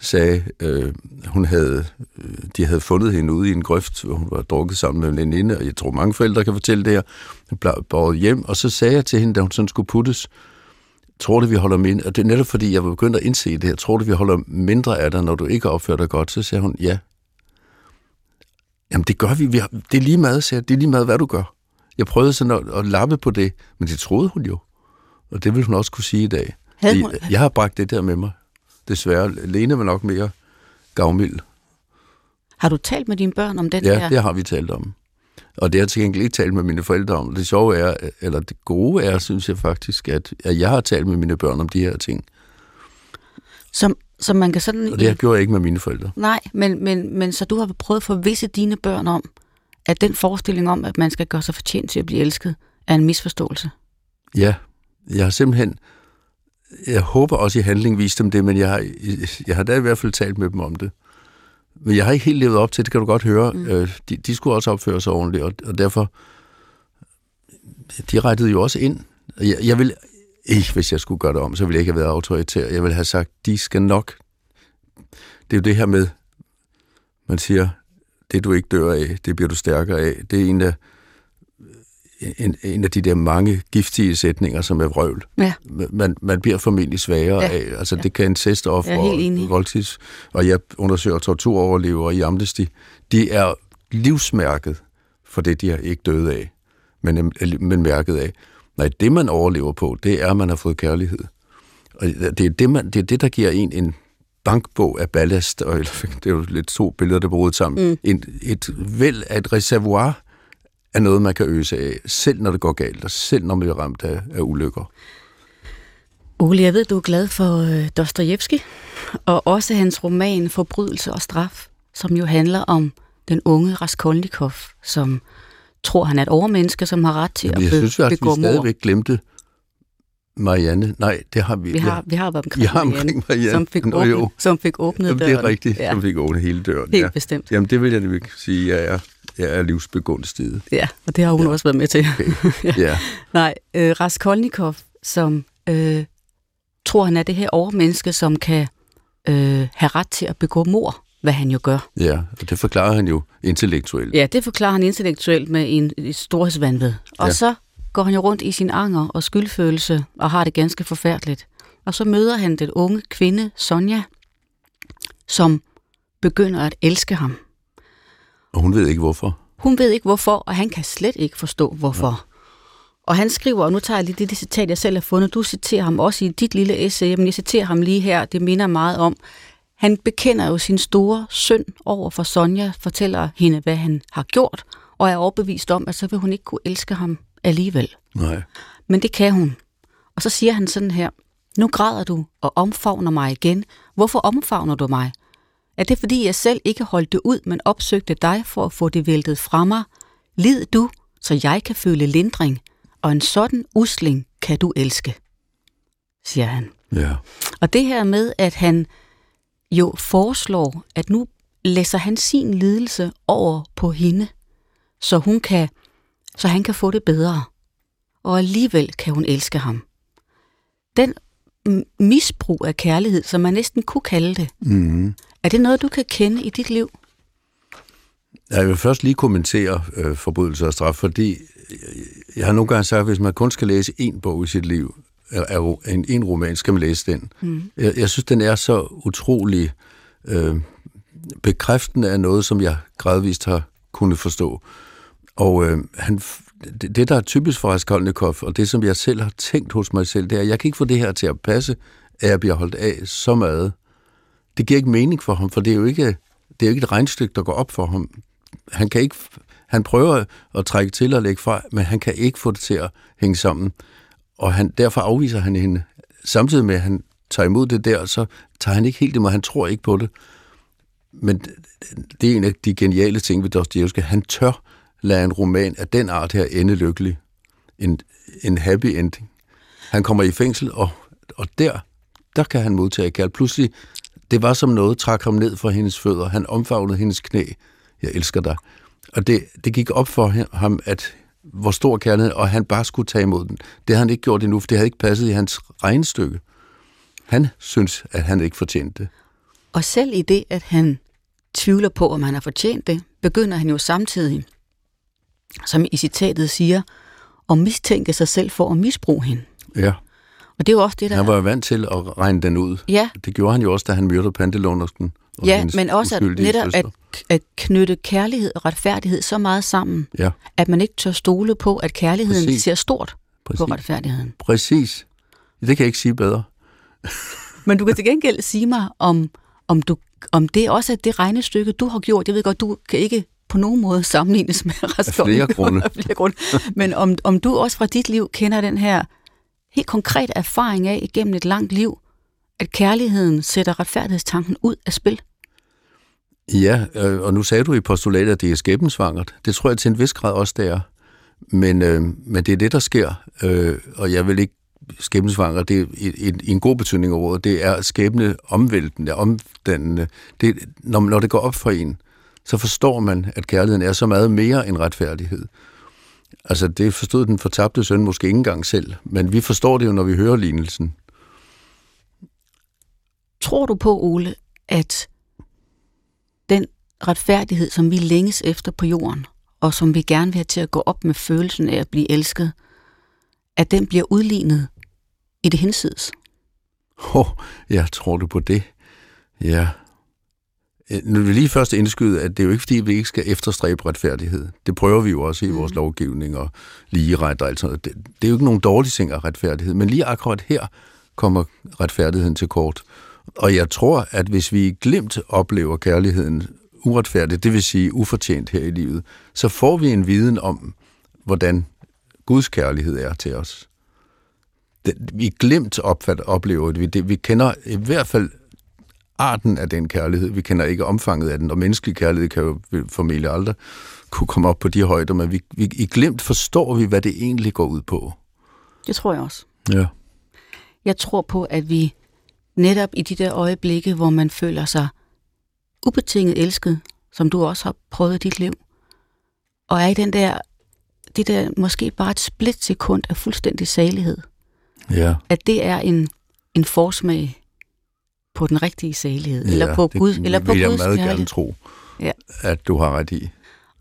sagde, øh, hun havde, øh, de havde fundet hende ude i en grøft, hvor hun var drukket sammen med en veninde, og jeg tror mange forældre kan fortælle det her. Hun blev båret hjem, og så sagde jeg til hende, da hun sådan skulle puttes, tror du, vi holder mindre, og det er netop fordi, jeg var begyndt at indse det her, tror du, vi holder mindre af dig, når du ikke opfører dig godt? Så sagde hun, ja. Jamen det gør vi, vi har, det er lige meget, jeg, det er lige meget, hvad du gør. Jeg prøvede sådan at, at lappe på det, men det troede hun jo. Og det vil hun også kunne sige i dag. Hun... Jeg har bragt det der med mig. Desværre. Lene var nok mere gavmild. Har du talt med dine børn om den ja, her? Ja, det har vi talt om. Og det har jeg til gengæld ikke talt med mine forældre om. Det sjove er, eller det gode er, synes jeg faktisk, at, at jeg har talt med mine børn om de her ting. Som, som man kan sådan... Og det har gjort jeg ikke med mine forældre. Nej, men, men, men så du har prøvet at forvisse dine børn om, at den forestilling om, at man skal gøre sig fortjent til at blive elsket, er en misforståelse? Ja, jeg har simpelthen... Jeg håber også i handling vist dem det, men jeg har, jeg har da i hvert fald talt med dem om det. Men jeg har ikke helt levet op til det, kan du godt høre. Mm. Øh, de, de skulle også opføre sig ordentligt, og, og derfor... De rettede jo også ind. Jeg, jeg vil ikke, hvis jeg skulle gøre det om, så ville jeg ikke have været autoritær. Jeg ville have sagt, de skal nok... Det er jo det her med, man siger, det du ikke dør af, det bliver du stærkere af. Det er en af, en, en af de der mange giftige sætninger, som er vrøvl. Ja. Man, man bliver formentlig svagere ja. af. Altså, ja. det kan incest offer og voldtids, og jeg undersøger torturoverlevere i Amnesty. De er livsmærket for det, de har ikke døde af, men, men mærket af. Nej, det man overlever på, det er, at man har fået kærlighed. Og det er det, man, det, er det der giver en en bankbog af ballast, og det er jo lidt to billeder, der bruger sammen. Mm. En, et væld af et reservoir er noget, man kan øse af, selv når det går galt, og selv når man bliver ramt af, af ulykker. Ole, jeg ved, du er glad for øh, Dostojevski, og også hans roman Forbrydelse og straf, som jo handler om den unge Raskolnikov, som tror, han er et overmenneske, som har ret til Jamen, at be- synes, at begå mord. Jeg synes, vi stadigvæk glemte Marianne. Nej, det har vi. Vi har, ja. vi har været omkring, ja, omkring Marianne, Marianne, som fik, åbnet, jo. som fik åbnet Jamen, døren. Det er rigtigt, ja. som fik åbnet hele døren. Helt ja. bestemt. Jamen, det vil jeg nemlig sige, at jeg er, jeg er livsbegunstiget. Ja, og det har hun ja. også været med til. Okay. ja. Nej, øh, Raskolnikov, som øh, tror, han er det her overmenneske, som kan øh, have ret til at begå mor hvad han jo gør. Ja, og det forklarer han jo intellektuelt. Ja, det forklarer han intellektuelt med en, en storhedsvandved. Og ja. så går han jo rundt i sin anger og skyldfølelse og har det ganske forfærdeligt. Og så møder han den unge kvinde, Sonja, som begynder at elske ham. Og hun ved ikke hvorfor. Hun ved ikke hvorfor, og han kan slet ikke forstå hvorfor. Ja. Og han skriver, og nu tager jeg lige det, det citat, jeg selv har fundet. Du citerer ham også i dit lille essay, men jeg citerer ham lige her. Det minder meget om, han bekender jo sin store synd over for Sonja, fortæller hende, hvad han har gjort, og er overbevist om, at så vil hun ikke kunne elske ham alligevel. Nej. Men det kan hun. Og så siger han sådan her, nu græder du og omfavner mig igen. Hvorfor omfavner du mig? Er det fordi, jeg selv ikke holdt det ud, men opsøgte dig for at få det væltet fra mig? Lid du, så jeg kan føle lindring, og en sådan usling kan du elske, siger han. Ja. Og det her med, at han jo foreslår, at nu læser han sin lidelse over på hende, så hun kan, så han kan få det bedre. Og alligevel kan hun elske ham. Den misbrug af kærlighed, som man næsten kunne kalde det, mm. er det noget, du kan kende i dit liv? Jeg vil først lige kommentere øh, forbrydelse og straf, fordi jeg har nogle gange sagt, at hvis man kun skal læse en bog i sit liv, er en, en roman, skal man læse den. Mm. Jeg, jeg synes, den er så utrolig øh, bekræftende af noget, som jeg gradvist har kunnet forstå. Og øh, han, det, det, der er typisk for Raskolnikov, og det, som jeg selv har tænkt hos mig selv, det er, at jeg kan ikke få det her til at passe, at jeg bliver holdt af så meget. Det giver ikke mening for ham, for det er jo ikke, det er jo ikke et regnstykke, der går op for ham. Han kan ikke, han prøver at trække til og lægge fra, men han kan ikke få det til at hænge sammen og han, derfor afviser han hende, samtidig med, at han tager imod det der, så tager han ikke helt imod, han tror ikke på det. Men det er en af de geniale ting ved Dostoyevsky. Han tør lade en roman af den art her ende lykkelig. En, en happy ending. Han kommer i fængsel, og, og der, der kan han modtage kald. Pludselig, det var som noget, trak ham ned fra hendes fødder. Han omfavnede hendes knæ. Jeg elsker dig. Og det, det gik op for ham, at hvor stor kærlighed, og han bare skulle tage imod den. Det har han ikke gjort endnu, for det havde ikke passet i hans regnstykke. Han synes, at han ikke fortjente det. Og selv i det, at han tvivler på, om han har fortjent det, begynder han jo samtidig, som i citatet siger, at mistænke sig selv for at misbruge hende. Ja. Og det er jo også det, der... Han var jo vant til at regne den ud. Ja. Det gjorde han jo også, da han myrdede Pantelånersken. Ja, men også at netop at, at knytte kærlighed og retfærdighed så meget sammen, ja. at man ikke tør stole på, at kærligheden Præcis. ser stort Præcis. på retfærdigheden. Præcis. Det kan jeg ikke sige bedre. men du kan til gengæld sige mig, om, om, du, om det også er det regnestykke, du har gjort. Jeg ved godt, du kan ikke på nogen måde sammenlignes med resten flere grunde. flere grunde. Men om, om du også fra dit liv kender den her helt konkret erfaring af igennem et langt liv, at kærligheden sætter retfærdighedstanken ud af spil? Ja, øh, og nu sagde du i postulatet, at det er skæbensvangert. Det tror jeg til en vis grad også, det er. Men, øh, men det er det, der sker, øh, og jeg vil ikke skæbnesvanger, det er i, i, i en god betydning af ordet, det er skæbne omvæltende, omdannende. Det, når, når det går op for en, så forstår man, at kærligheden er så meget mere end retfærdighed. Altså, det forstod den fortabte søn måske ikke engang selv, men vi forstår det jo, når vi hører lignelsen. Tror du på, Ole, at den retfærdighed, som vi længes efter på jorden, og som vi gerne vil have til at gå op med følelsen af at blive elsket, at den bliver udlignet i det hinsides? Åh, oh, jeg tror du på det? Ja. Øh, nu vil lige først indskyde, at det er jo ikke, fordi vi ikke skal efterstræbe retfærdighed. Det prøver vi jo også i mm. vores lovgivning og lige ret og alt sådan det, det er jo ikke nogen dårlige ting af retfærdighed, men lige akkurat her kommer retfærdigheden til kort. Og jeg tror, at hvis vi glemt oplever kærligheden uretfærdigt, det vil sige ufortjent her i livet, så får vi en viden om, hvordan Guds kærlighed er til os. Det, vi glemt opfatter, oplever det. Vi, det. vi kender i hvert fald arten af den kærlighed. Vi kender ikke omfanget af den, og menneskelig kærlighed kan jo formentlig aldrig kunne komme op på de højder, men vi, vi, i glemt forstår vi, hvad det egentlig går ud på. Det tror jeg også. Ja. Jeg tror på, at vi netop i de der øjeblikke, hvor man føler sig ubetinget elsket, som du også har prøvet i dit liv, og er i den der, det der måske bare et splitsekund af fuldstændig salighed. Ja. At det er en, en forsmag på den rigtige salighed, ja, eller på Gud, eller på Guds jeg meget kærlighed. gerne tro, Ja. at du har ret i.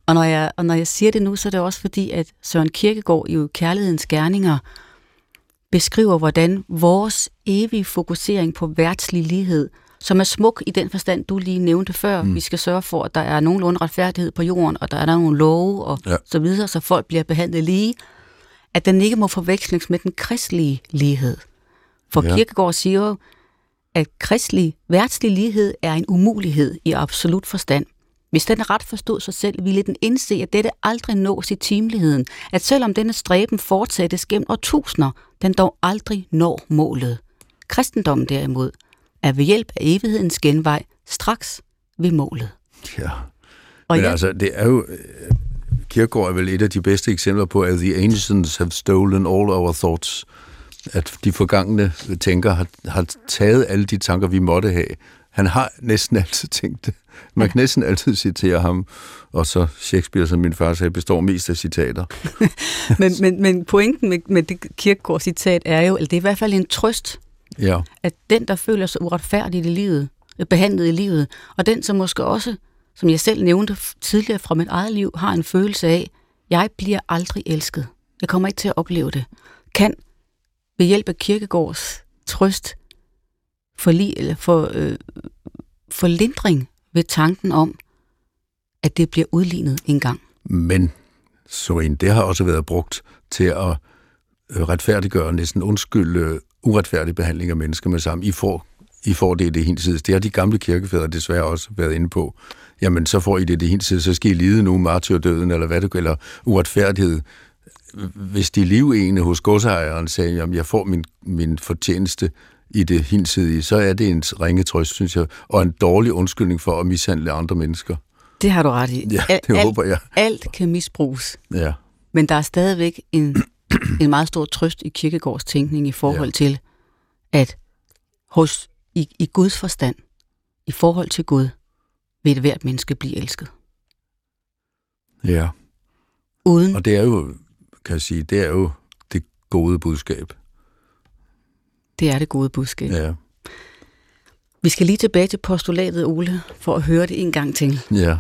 Og når, jeg, og når jeg siger det nu, så er det også fordi, at Søren Kierkegaard i Kærlighedens Gerninger beskriver, hvordan vores evige fokusering på værtslig lighed, som er smuk i den forstand, du lige nævnte før, mm. vi skal sørge for, at der er nogenlunde retfærdighed på jorden, og der er der nogle love og Ja. så videre, så folk bliver behandlet lige, at den ikke må forveksles med den kristelige lighed. For Ja. Kierkegaard siger at kristelig, værtslig lighed er en umulighed i absolut forstand. Hvis den ret forstod sig selv, ville den indse, at dette aldrig nås i timeligheden, at selvom denne stræben fortsættes gennem årtusinder, den dog aldrig når målet. Kristendommen derimod er ved hjælp af evighedens genvej straks ved målet. Ja. Og Men jeg, altså, det er jo... øh, Kierkegaard er vel et af de bedste eksempler på, at the ancients have stolen all our thoughts. At de forgangne tænker har, har taget alle de tanker, vi måtte have. Han har næsten altid tænkt det. Man kan næsten altid citere ham. Og så Shakespeare, som min far sagde, består mest af citater. men, men, men pointen med, med det Kierkegaard citat er jo, eller det er i hvert fald en trøst, Ja, at den, der føler sig uretfærdigt i livet, behandlet i livet, og den, som måske også, som jeg selv nævnte tidligere fra mit eget liv, har en følelse af, jeg bliver aldrig elsket. Jeg kommer ikke til at opleve det. Kan ved hjælp af Kirkegårds trøst for, li, eller for, øh, få lindring ved tanken om, at det bliver udlignet en gang. men Sorin, det har også været brugt til at øh, retfærdiggøre næsten undskylde øh, uretfærdig behandling af mennesker med sammen. I får, I får det i det hinsides. Det har de gamle kirkefædre desværre også været inde på. Jamen, så får I det i det hinsides, så skal I lide nu martyrdøden, eller hvad det eller uretfærdighed. Hvis de livene hos godsejeren sagde, jamen, jeg får min, min fortjeneste i det hinsidige, så er det en ringe trøst, synes jeg, og en dårlig undskyldning for at mishandle andre mennesker. Det har du ret i. Ja, det alt, håber jeg. Alt kan misbruges. Ja. Men der er stadigvæk en, en meget stor trøst i kirkegårds tænkning i forhold ja. til, at hos, i, i Guds forstand, i forhold til Gud, vil et hvert menneske blive elsket. Ja. Uden Og det er jo, kan sige, det er jo det gode budskab. det er det gode budskab. Ja. Vi skal lige tilbage til postulatet, Ole, for at høre det en gang til. Ja.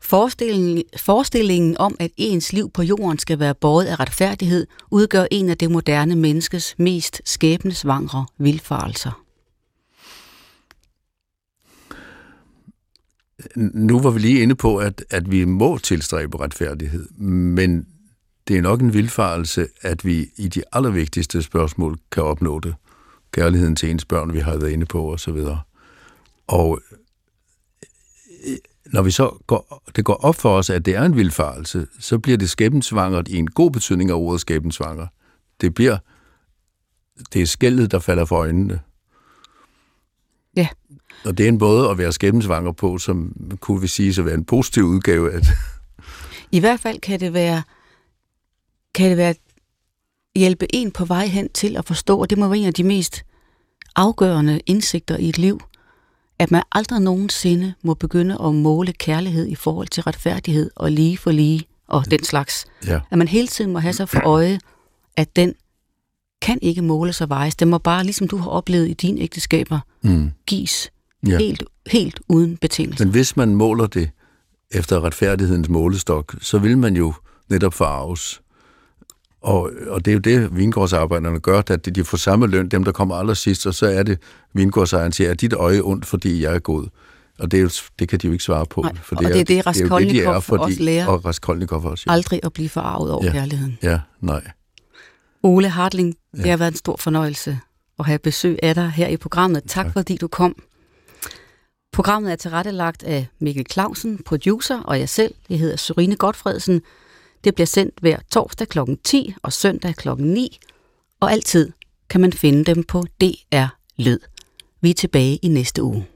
Forestillingen, forestillingen om, at ens liv på jorden skal være båret af retfærdighed, udgør en af det moderne menneskes mest skæbnesvangre vildfarelser. Nu var vi lige inde på, at, at vi må tilstræbe retfærdighed, men det er nok en vildfarelse, at vi i de allervigtigste spørgsmål kan opnå det. Kærligheden til ens børn, vi har været inde på, og så videre. Og øh, når vi så går, det går op for os, at det er en vildfarelse, så bliver det skæbensvangert i en god betydning af ordet skæbensvanger. Det bliver, det er skældet, der falder for øjnene. Ja. Og det er en måde at være skæbensvanger på, som kunne vi sige så være en positiv udgave af det. I hvert fald kan det være, kan det være hjælpe en på vej hen til at forstå, og det må være en af de mest afgørende indsigter i et liv, at man aldrig nogensinde må begynde at måle kærlighed i forhold til retfærdighed og lige for lige og den slags. Ja. At man hele tiden må have sig for øje, at den kan ikke måles og vejes. Den må bare, ligesom du har oplevet i dine ægteskaber, Mm. gives Ja. helt, helt uden betingelser. Men hvis man måler det efter retfærdighedens målestok, så vil man jo netop forarves. Og, og det er jo det, vingårdsarbejderne gør, at de får samme løn, dem der kommer allersidst, og så er det vingårdsejeren siger, at dit øje ondt, fordi jeg er god. Og det, er jo, det kan de jo ikke svare på. Nej, for og det er det, det, er det, de Raskolnikov er, fordi, også lærer. Og Raskolnikov også, ja. Aldrig at blive forarvet over Ja. kærligheden. Ja, nej. Ole Hartling, det Ja. har været en stor fornøjelse at have besøg af dig her i programmet. Tak, tak. fordi du kom. Programmet er tilrettelagt af Mikkel Clausen, producer, og jeg selv. Jeg hedder Sørine Godfredsen. Det bliver sendt hver torsdag kl. 10 og søndag kl. 9. Og altid kan man finde dem på DR Lyd. Vi er tilbage i næste uge.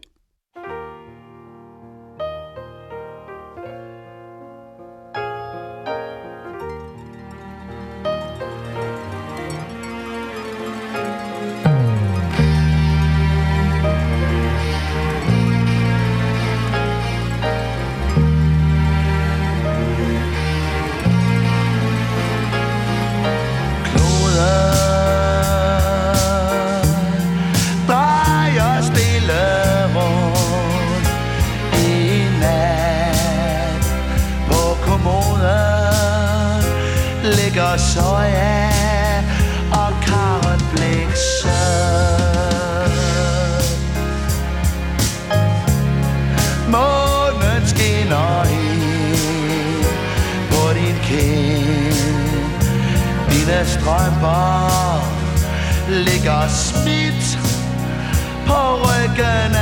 Strømper ligger smidt på ryggen